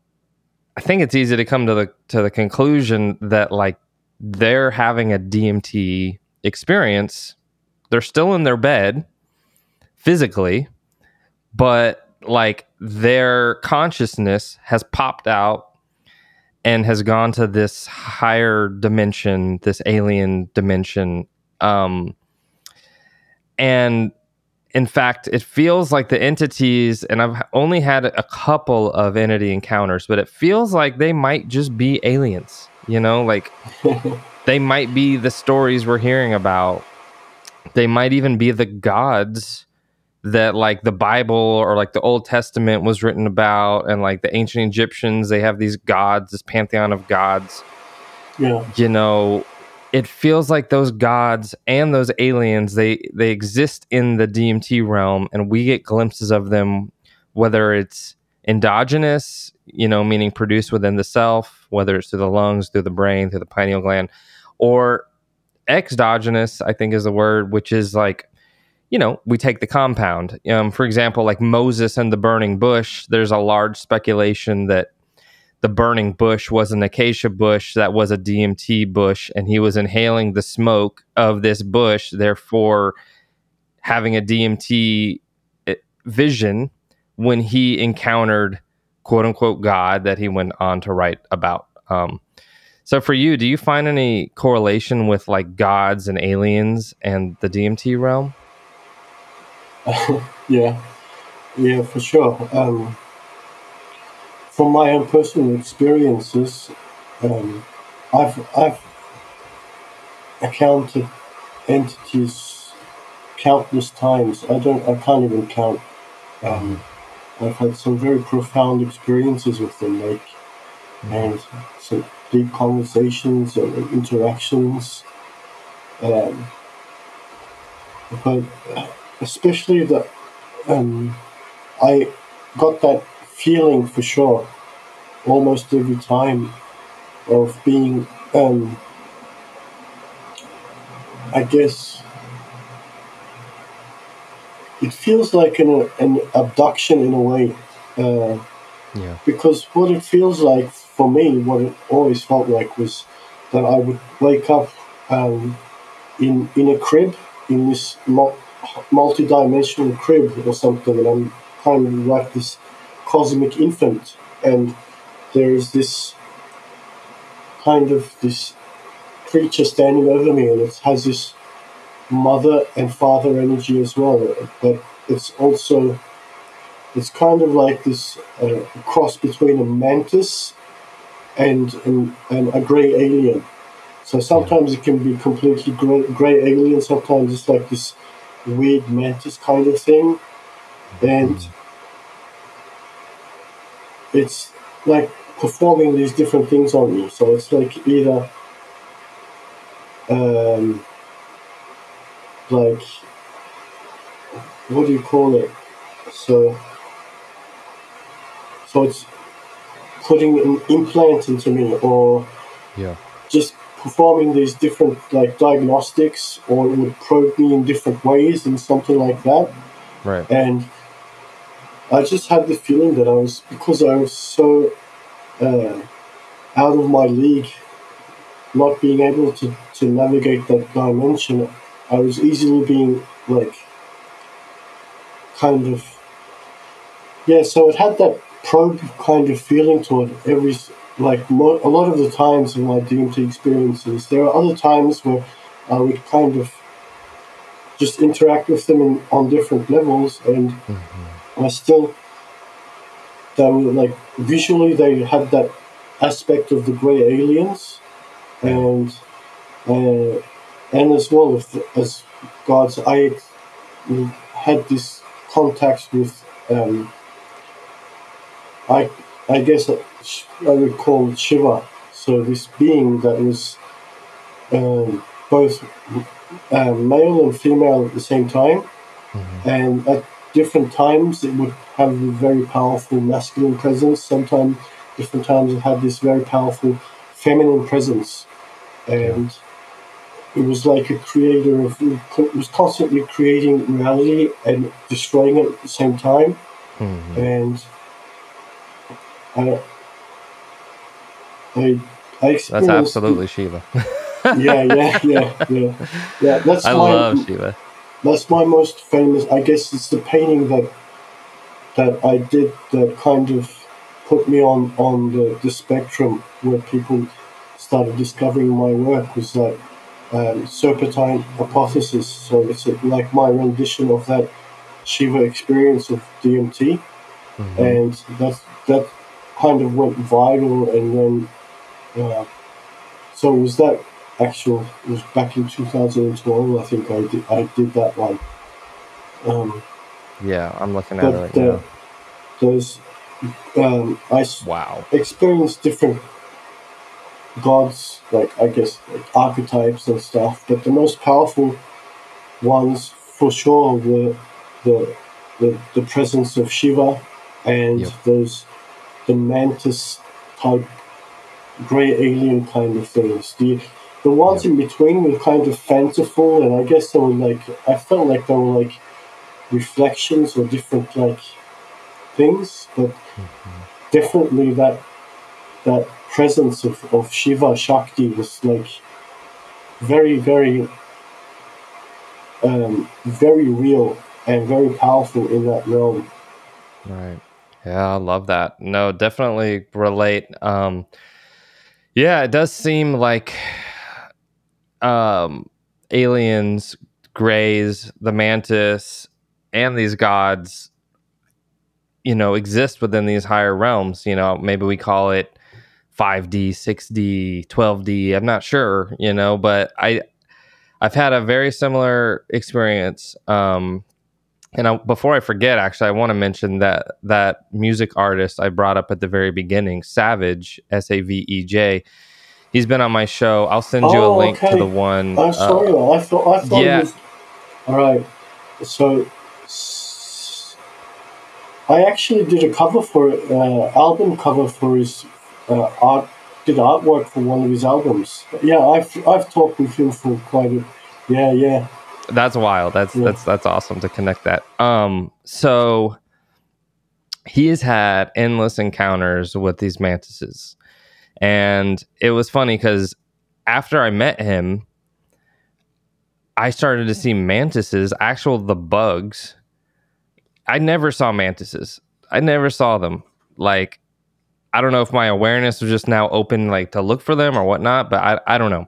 i think it's easy to come to the to the conclusion that like they're having a dmt experience. They're still in their bed physically but like their consciousness has popped out and has gone to this higher dimension this alien dimension. Um and in fact it feels like the entities and i've only had a couple of entity encounters but it feels like they might just be aliens you know? Like they might be the stories we're hearing about. They might even be the gods that like the bible or like the old testament was written about and like the ancient egyptians they have these gods this pantheon of gods yeah, you know it feels like those gods and those aliens they they exist in the DMT realm and we get glimpses of them whether it's endogenous you know meaning produced within the self whether it's through the lungs through the brain through the pineal gland or exogenous i think is the word which is like you know we take the compound. Um, for example like moses and the burning bush there's a large speculation that the burning bush was an acacia bush that was a DMT bush, and he was inhaling the smoke of this bush, therefore having a DMT eh, vision when he encountered quote unquote God that he went on to write about. Um, so for you, do you find any correlation with like gods and aliens and the DMT realm? yeah, yeah, for sure. Um, from my own personal experiences, um, I've I've encountered entities countless times. I don't I can't even count. Um, I've had some very profound experiences with them, like and some deep conversations and interactions. Um, but especially that um, I got that feeling for sure almost every time of being um, I guess it feels like an, an abduction in a way uh, Yeah. because what it feels like for me what it always felt like was that I would wake up um, in in a crib in this multi-dimensional crib or something and I'm kind of like this cosmic infant and there is this kind of this creature standing over me and it has this mother and father energy as well but it's also it's kind of like this uh, cross between a mantis and, and, and a grey alien. So sometimes it can be completely grey, grey alien sometimes it's like this weird mantis kind of thing. And it's like performing these different things on you. So it's like either um, like what do you call it? So so it's putting an implant into me or Yeah. just performing these different like diagnostics or it would probe me in different ways and something like that Right. and I just had the feeling that I was because I was so uh, out of my league, not being able to, to navigate that dimension. I was easily being like kind of yeah. So it had that probe kind of feeling to it. Every like mo- a lot of the times in my DMT experiences, there are other times where I would kind of just interact with them in, on different levels and I still they were like visually they had that aspect of the grey aliens and uh, and as well as, as gods I had this contact with um, I I guess I would call Shiva. So this being that was um, both um, male and female at the same time. And at different times it would have a very powerful masculine presence sometimes different times it had this very powerful feminine presence and it was like a creator of it was constantly creating reality and destroying it at the same time Mhm. and I I I That's absolutely Shiva. yeah yeah yeah yeah yeah that's I my love Shiva. That's my most famous i guess it's the painting that that i did that kind of put me on on the, the spectrum where people started discovering my work was that um, serpentine hypothesis so it's a, like my rendition of that shiva experience of dmt and that that kind of went viral and then uh, so it was that actual was back in 2012 i think i did i did that one um, Yeah, I'm looking at it right uh, now. there's um, i Wow. experienced different gods like i guess like archetypes and stuff but the most powerful ones for sure were the the, the presence of shiva and Yep. those the mantis type grey alien kind of things the the ones in between were kind of fanciful and i guess they were like i felt like they were like reflections or different like things but definitely that that presence of, of Shiva Shakti was like very, very, um, very real and very powerful in that realm. Right. Yeah, I love that. No, definitely relate. Um yeah, it does seem like um aliens, grays, the mantis, and these gods you know exist within these higher realms. You know, maybe we call it 5D, 6D, 12D. I'm not sure, you know, but I I've had a very similar experience. Um, and I, before I forget, actually, I want to mention that that music artist I brought up at the very beginning, Savej, S A V E J. He's been on my show. I'll send you a Oh, link okay. to the one. I'm uh, sorry. I thought I thought yeah. was all right. So I actually did a cover for uh, album cover for his uh, art. Did artwork for one of his albums. Yeah, I've I've talked with him for quite a. Yeah, yeah. that's wild that's Yeah. that's that's awesome to connect that um so he has had endless encounters with these mantises and it was funny because after i met him i started to see mantises actual the bugs. I never saw mantises. I never saw them. Like i don't know if my awareness was just now open like to look for them or whatnot but i, I don't know.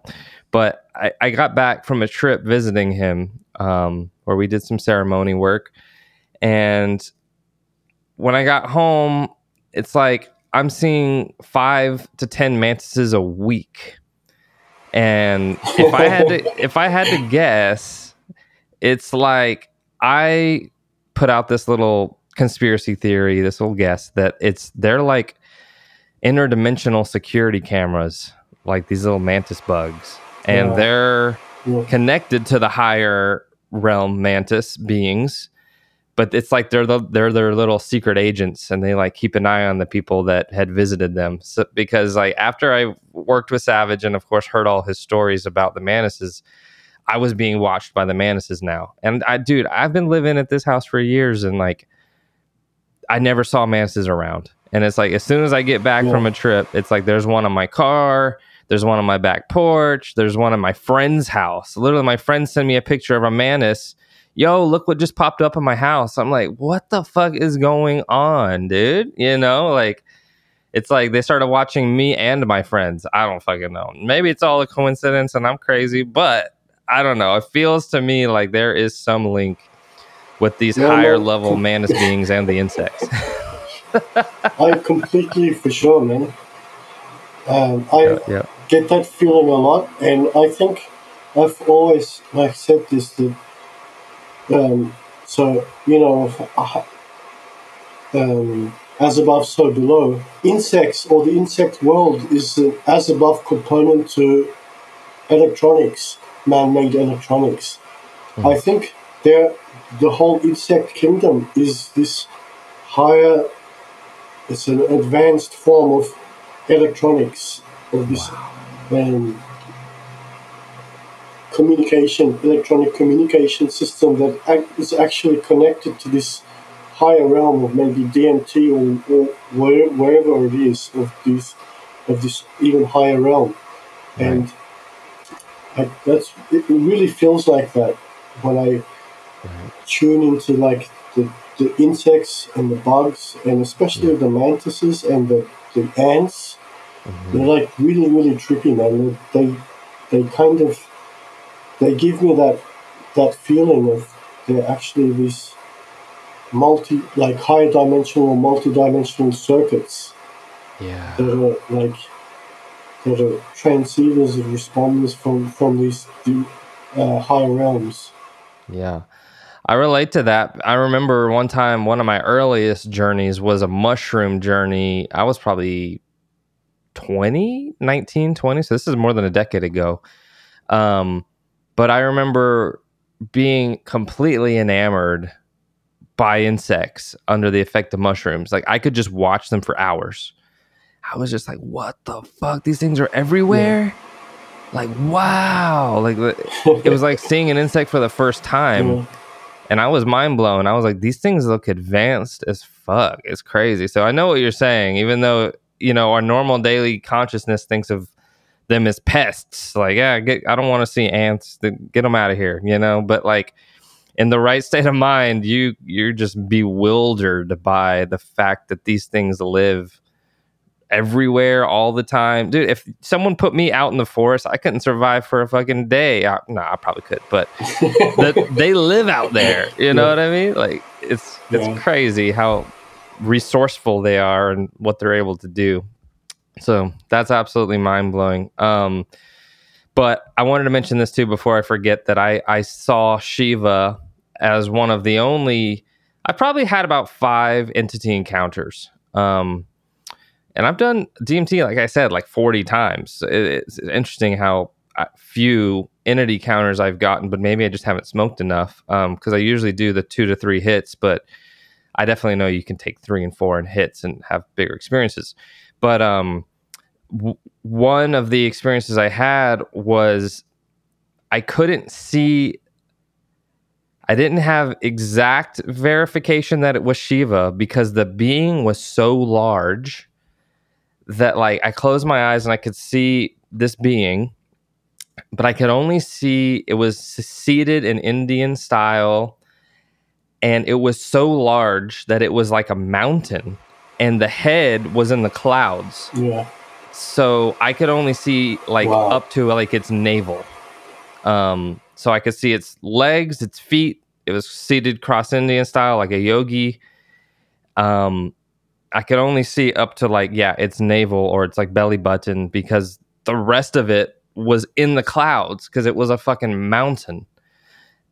But I, I got back from a trip visiting him um, where we did some ceremony work. And when i got home it's like i'm seeing five to ten mantises a week and if i had to if i had to guess it's like i put out this little conspiracy theory this little guess that it's they're like interdimensional security cameras like these little mantis bugs and Yeah. they're yeah. connected to the higher realm mantis beings but it's like they're the, they're their little secret agents and they like keep an eye on the people that had visited them so, because like after i worked with Savej and of course heard all his stories about the manises i was being watched by the manises now and i dude i've been living at this house for years and like i never saw manises around and it's like as soon as i get back Yeah. from a trip it's like there's one on my car there's one on my back porch. There's one in my friend's house. Literally, my friend sent me a picture of a mantis. Yo, look what just popped up in my house. I'm like, what the fuck is going on, dude? You know, like it's like they started watching me and my friends. I don't fucking know. Maybe it's all a coincidence and I'm crazy, but I don't know. It feels to me like there is some link with these Yeah, higher no. level mantis beings and the insects. I completely for sure, man. Um, I yeah, yeah. get that feeling a lot, and I think I've always like said this that. Um, so you know, uh, um, as above, so below. Insects or the insect world is an as above component to electronics, man-made electronics. I think there, the whole insect kingdom is this higher. It's an advanced form of electronics of this um, communication, electronic communication system that is actually connected to this higher realm of maybe DMT or, or where, wherever it is of this of this even higher realm, and I, that's it really feels like that when I tune into like the, the insects and the bugs and especially the mantises and the, the ants. Mm-hmm. They're like really really trippy, man. They, they kind of they give me that that feeling of they're actually these multi like high dimensional multi-dimensional circuits Yeah. that are like that are transceivers and responders from from these the, uh, higher realms. Yeah. I relate to that. I remember one time, one of my earliest journeys was a mushroom journey. I was probably 20, 19, 20. So this is more than a decade ago. Um, but I remember being completely enamored by insects under the effect of mushrooms. Like I could just watch them for hours. I was just like, what the fuck? These things are everywhere. Like, wow. Like it was like seeing an insect for the first time Yeah. and I was mind blown. I was like, these things look advanced as fuck. It's crazy. So I know what you're saying, even though you know our normal daily consciousness thinks of them as pests. Like, yeah, get, I don't want to see ants. Get them out of here, you know. But like in the right state of mind, you you're just bewildered by the fact that these things live everywhere all the time dude if someone put me out in the forest i couldn't survive for a fucking day I, no i probably could but that they live out there. You know Yeah. what I mean? Like it's it's Yeah. crazy how resourceful they are and what they're able to do. So that's absolutely mind blowing. Um, but I wanted to mention this too before I forget that I, I saw Shiva as one of the only, I probably had about five entity encounters. Um, and I've done DMT, like I said, like 40 times. It's interesting how uh, few entity counters I've gotten, but maybe I just haven't smoked enough because um, I usually do the two to three hits, but I definitely know you can take three and four and hits and have bigger experiences. But um, w- one of the experiences I had was I couldn't see. I didn't have exact verification that it was Shiva because the being was so large that like I closed my eyes and I could see this being, but I could only see it was seated in Indian style and it was so large that it was like a mountain and the head was in the clouds. Yeah. So I could only see like Wow. up to like its navel. Um so I could see its legs, its feet. It was seated cross Indian style like a yogi. Um I could only see up to like yeah, its navel or its like belly button because the rest of it was in the clouds because it was a fucking mountain.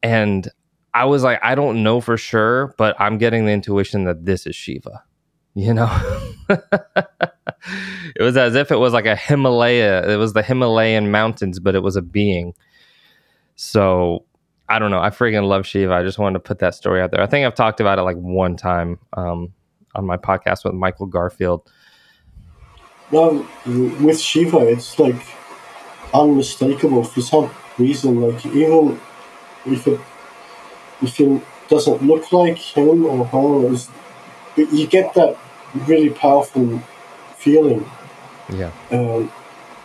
And I was like, I don't know for sure, but I'm getting the intuition that this is Shiva. You know? it was as if it was like a Himalaya. It was the Himalayan mountains, but it was a being. So I don't know. I freaking love Shiva. I just wanted to put that story out there. I think I've talked about it like one time um, on my podcast with Michael Garfield. No, with Shiva, it's like unmistakable for some reason. Like even if it if it doesn't look like him or her, you get that really powerful feeling Yeah. um,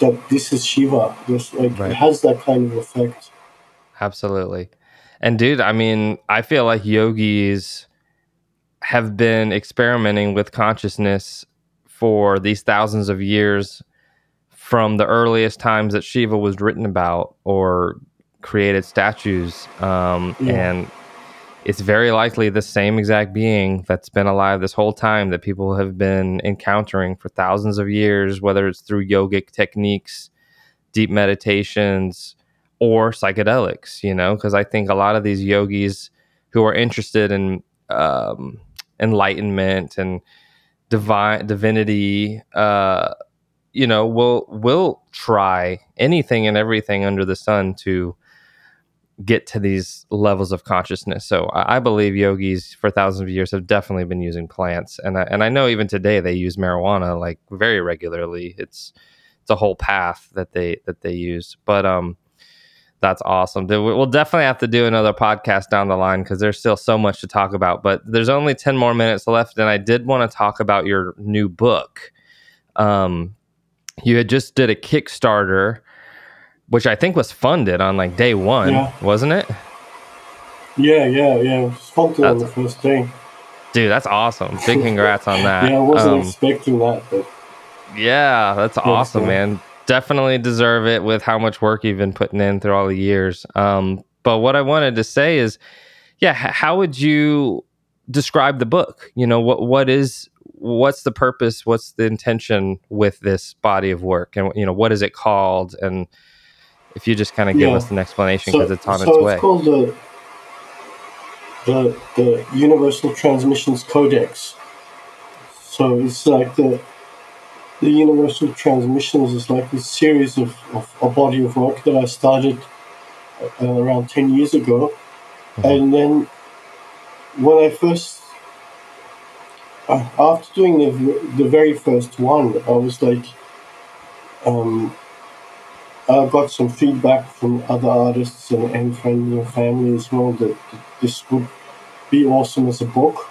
that this is Shiva. Just like Right. it has that kind of effect. Absolutely. And dude, I mean, I feel like yogis have been experimenting with consciousness for these thousands of years from the earliest times that Shiva was written about or created statues. Um, Yeah. And it's very likely the same exact being that's been alive this whole time that people have been encountering for thousands of years, whether it's through yogic techniques, deep meditations, or psychedelics, you know, because I think a lot of these yogis who are interested in um, enlightenment and divine divinity, uh, you know, will will try anything and everything under the sun to get to these levels of consciousness. So I, I believe yogis for thousands of years have definitely been using plants, and I, and I know even today they use marijuana like very regularly. It's it's a whole path that they that they use, but um that's awesome. We'll definitely have to do another podcast down the line because there's still so much to talk about. But there's only 10 more minutes left. And I did want to talk about your new book. Um, you had just did a Kickstarter, which I think was funded on like day one, Yeah. wasn't it? Yeah, yeah, yeah. It was fun to on the first day. Dude, that's awesome. Big congrats on that. Yeah, I wasn't Um, expecting that, but Yeah, that's awesome, cool. man. Definitely deserve it with how much work you've been putting in through all the years. Um, but what I wanted to say is, yeah, how would you describe the book? You know, what what is what's the purpose? What's the intention with this body of work, and you know, what is it called? And if you just kind of give Yeah. us an explanation because it's on so its way. it's called the the the Universal Transmissions Codex. So it's like the the Universal Transmissions is like this series of, of a body of work that I started uh, around ten years ago, Mhm. and then when I first uh, after doing the the very first one, I was like. Um, I got some feedback from other artists and, and friends and family as well that, this would be awesome as a book.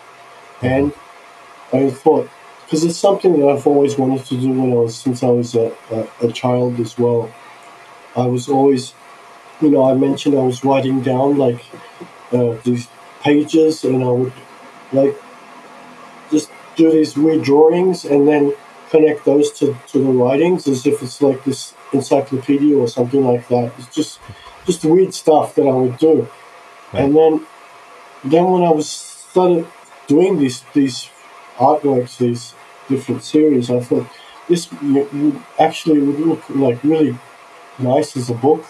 And I thought, because it's something that I've always wanted to do when I was, since I was a, a, a child as well. I was always, you know, I mentioned I was writing down like uh, these pages and I would like just do these weird drawings and then connect those to, to the writings as if it's like this encyclopedia or something like that. It's just just weird stuff that I would do. And then then when I was started doing these these artworks, these different series, I thought this actually would look like really nice as a book.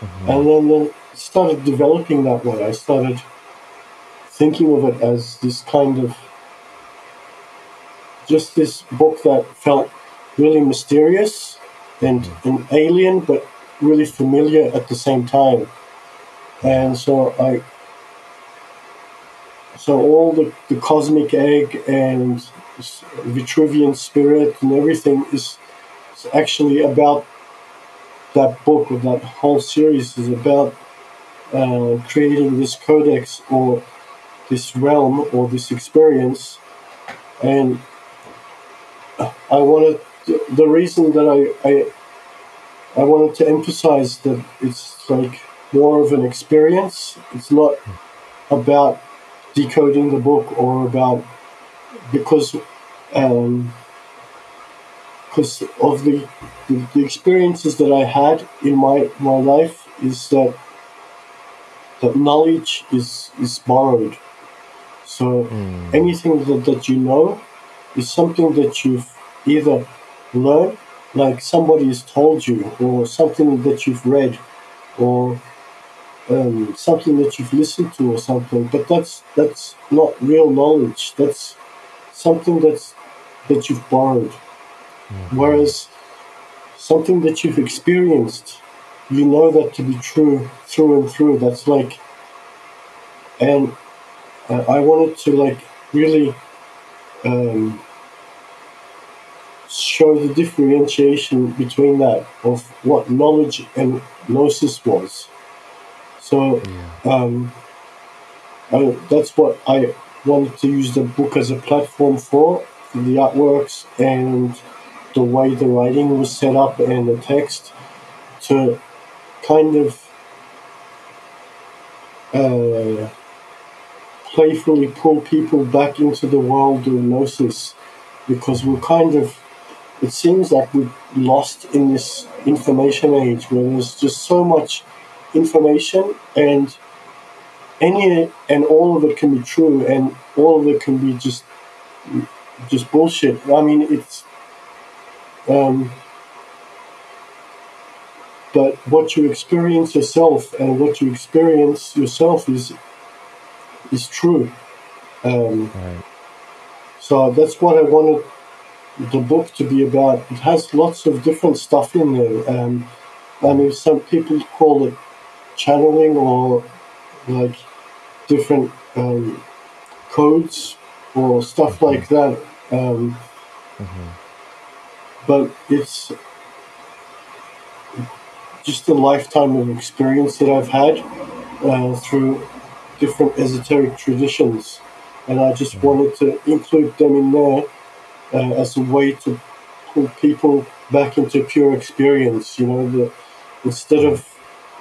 Mm-hmm. And then, then started developing that way. I started thinking of it as this kind of just this book that felt really mysterious and, and alien, but really familiar at the same time. And so I, so all the, the cosmic egg and Vitruvian spirit and everything is, is actually about that book or that whole series is about uh, creating this codex or this realm or this experience and I wanted the reason that I, I I wanted to emphasize that it's like more of an experience. It's not about decoding the book or about because um, because of the, the the experiences that I had in my my life is that that knowledge is is borrowed. So anything that, that you know is something that you've either learned, like somebody has told you, or something that you've read, or um, something that you've listened to, or something. But that's that's not real knowledge. That's something that's that you've borrowed. Whereas something that you've experienced, you know that to be true through and through. That's like, and uh, I wanted to like really um, show the differentiation between that of what knowledge and gnosis was. So um, I, that's what I wanted to use the book as a platform for, for the artworks and the way the writing was set up and the text to kind of uh, playfully pull people back into the world of gnosis because we're kind of it seems like we're lost in this information age where there's just so much information and any and all of it can be true and all of it can be just just bullshit i mean it's um, but what you experience yourself and what you experience yourself is is true um, Right. so that's what I wanted the book to be about. It has lots of different stuff in there. Um, I mean, some people call it channeling or like different um, codes or stuff like that. Um, But it's just a lifetime of experience that I've had uh, through different esoteric traditions. And I just wanted to include them in there uh, as a way to pull people back into pure experience. You know, the, instead of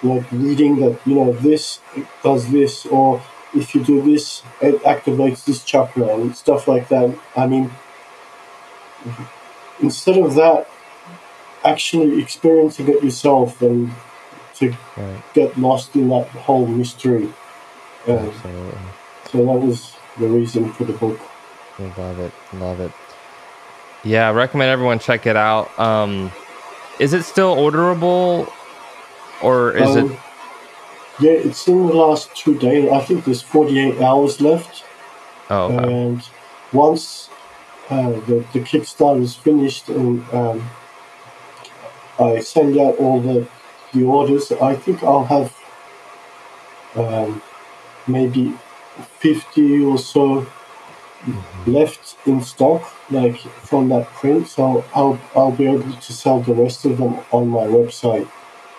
like reading that, you know, this does this, or if you do this, it activates this chakra and stuff like that. I mean, instead of that, actually experiencing it yourself and to Right. get lost in that whole mystery. Uh, Absolutely. so that was the reason for the book. Love it. Love it. Yeah, I recommend everyone check it out. Um, is it still orderable, or is Um, it? Yeah, it's in the last two days. I think there's 48 hours left. Oh, okay. And once uh, the, the Kickstarter is finished and um, I send out all the, the orders, I think I'll have um, maybe 50 or so left in stock, like from that print. So I'll, I'll be able to sell the rest of them on my website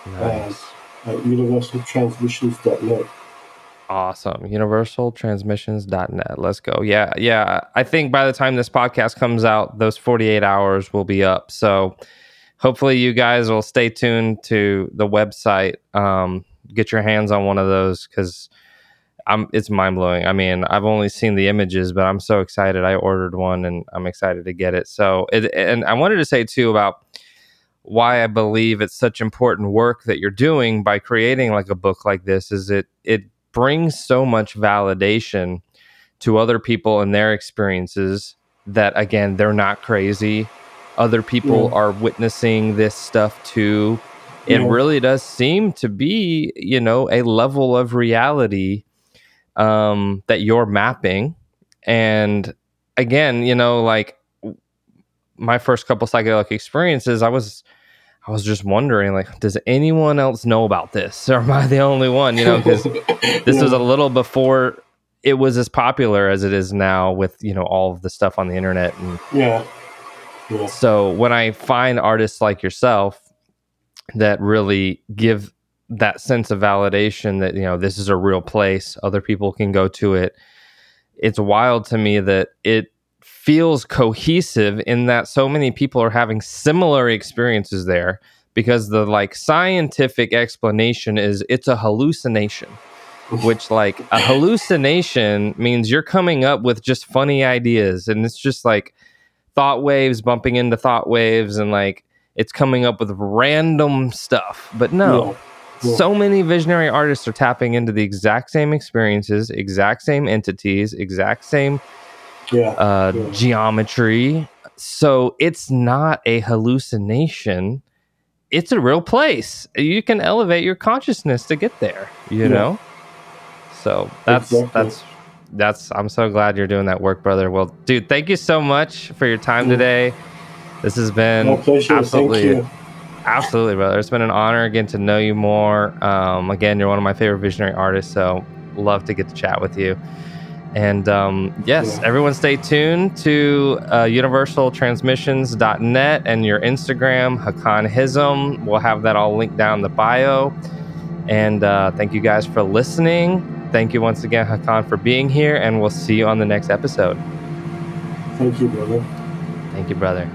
nice. at universaltransmissions.net. Awesome. Universaltransmissions.net. Let's go. Yeah. Yeah. I think by the time this podcast comes out, those 48 hours will be up. So hopefully you guys will stay tuned to the website. Um, get your hands on one of those because I'm it's mind blowing. I mean, I've only seen the images, but I'm so excited. I ordered one and I'm excited to get it. So it, and I wanted to say too about why I believe it's such important work that you're doing by creating like a book like this is it it brings so much validation to other people and their experiences that again they're not crazy. Other people Yeah. are witnessing this stuff too. It really does seem to be, you know, a level of reality um, that you're mapping. And again, you know, like my first couple psychedelic experiences, I was I was just wondering, like, does anyone else know about this, or am I the only one? You know, because this was a little before it was as popular as it is now with you know all of the stuff on the internet and yeah, yeah, so when i find artists like yourself that really give that sense of validation that you know this is a real place other people can go to it. It's wild to me that it feels cohesive in that so many people are having similar experiences there because the like scientific explanation is it's a hallucination which like a hallucination means you're coming up with just funny ideas and it's just like thought waves bumping into thought waves and like it's coming up with random stuff. But no Yeah. So many visionary artists are tapping into the exact same experiences exact same entities exact same yeah, uh, Yeah. geometry. So it's not a hallucination. It's a real place. You can elevate your consciousness to get there you Yeah. know? So that's Exactly. that's that's i'm so glad you're doing that work brother. Well dude thank you so much for your time today. This has been absolutely. Absolutely brother. It's been an honor again to know you more. Um, again you're one of my favorite visionary artists so love to get to chat with you. And um, yes Yeah. everyone stay tuned to uh, universaltransmissions.net and your instagram hakan Hisim. We'll have that all linked down in the bio. And uh, thank you guys for listening. Thank you once again hakan for being here and we'll see you on the next episode. Thank you, brother. thank you brother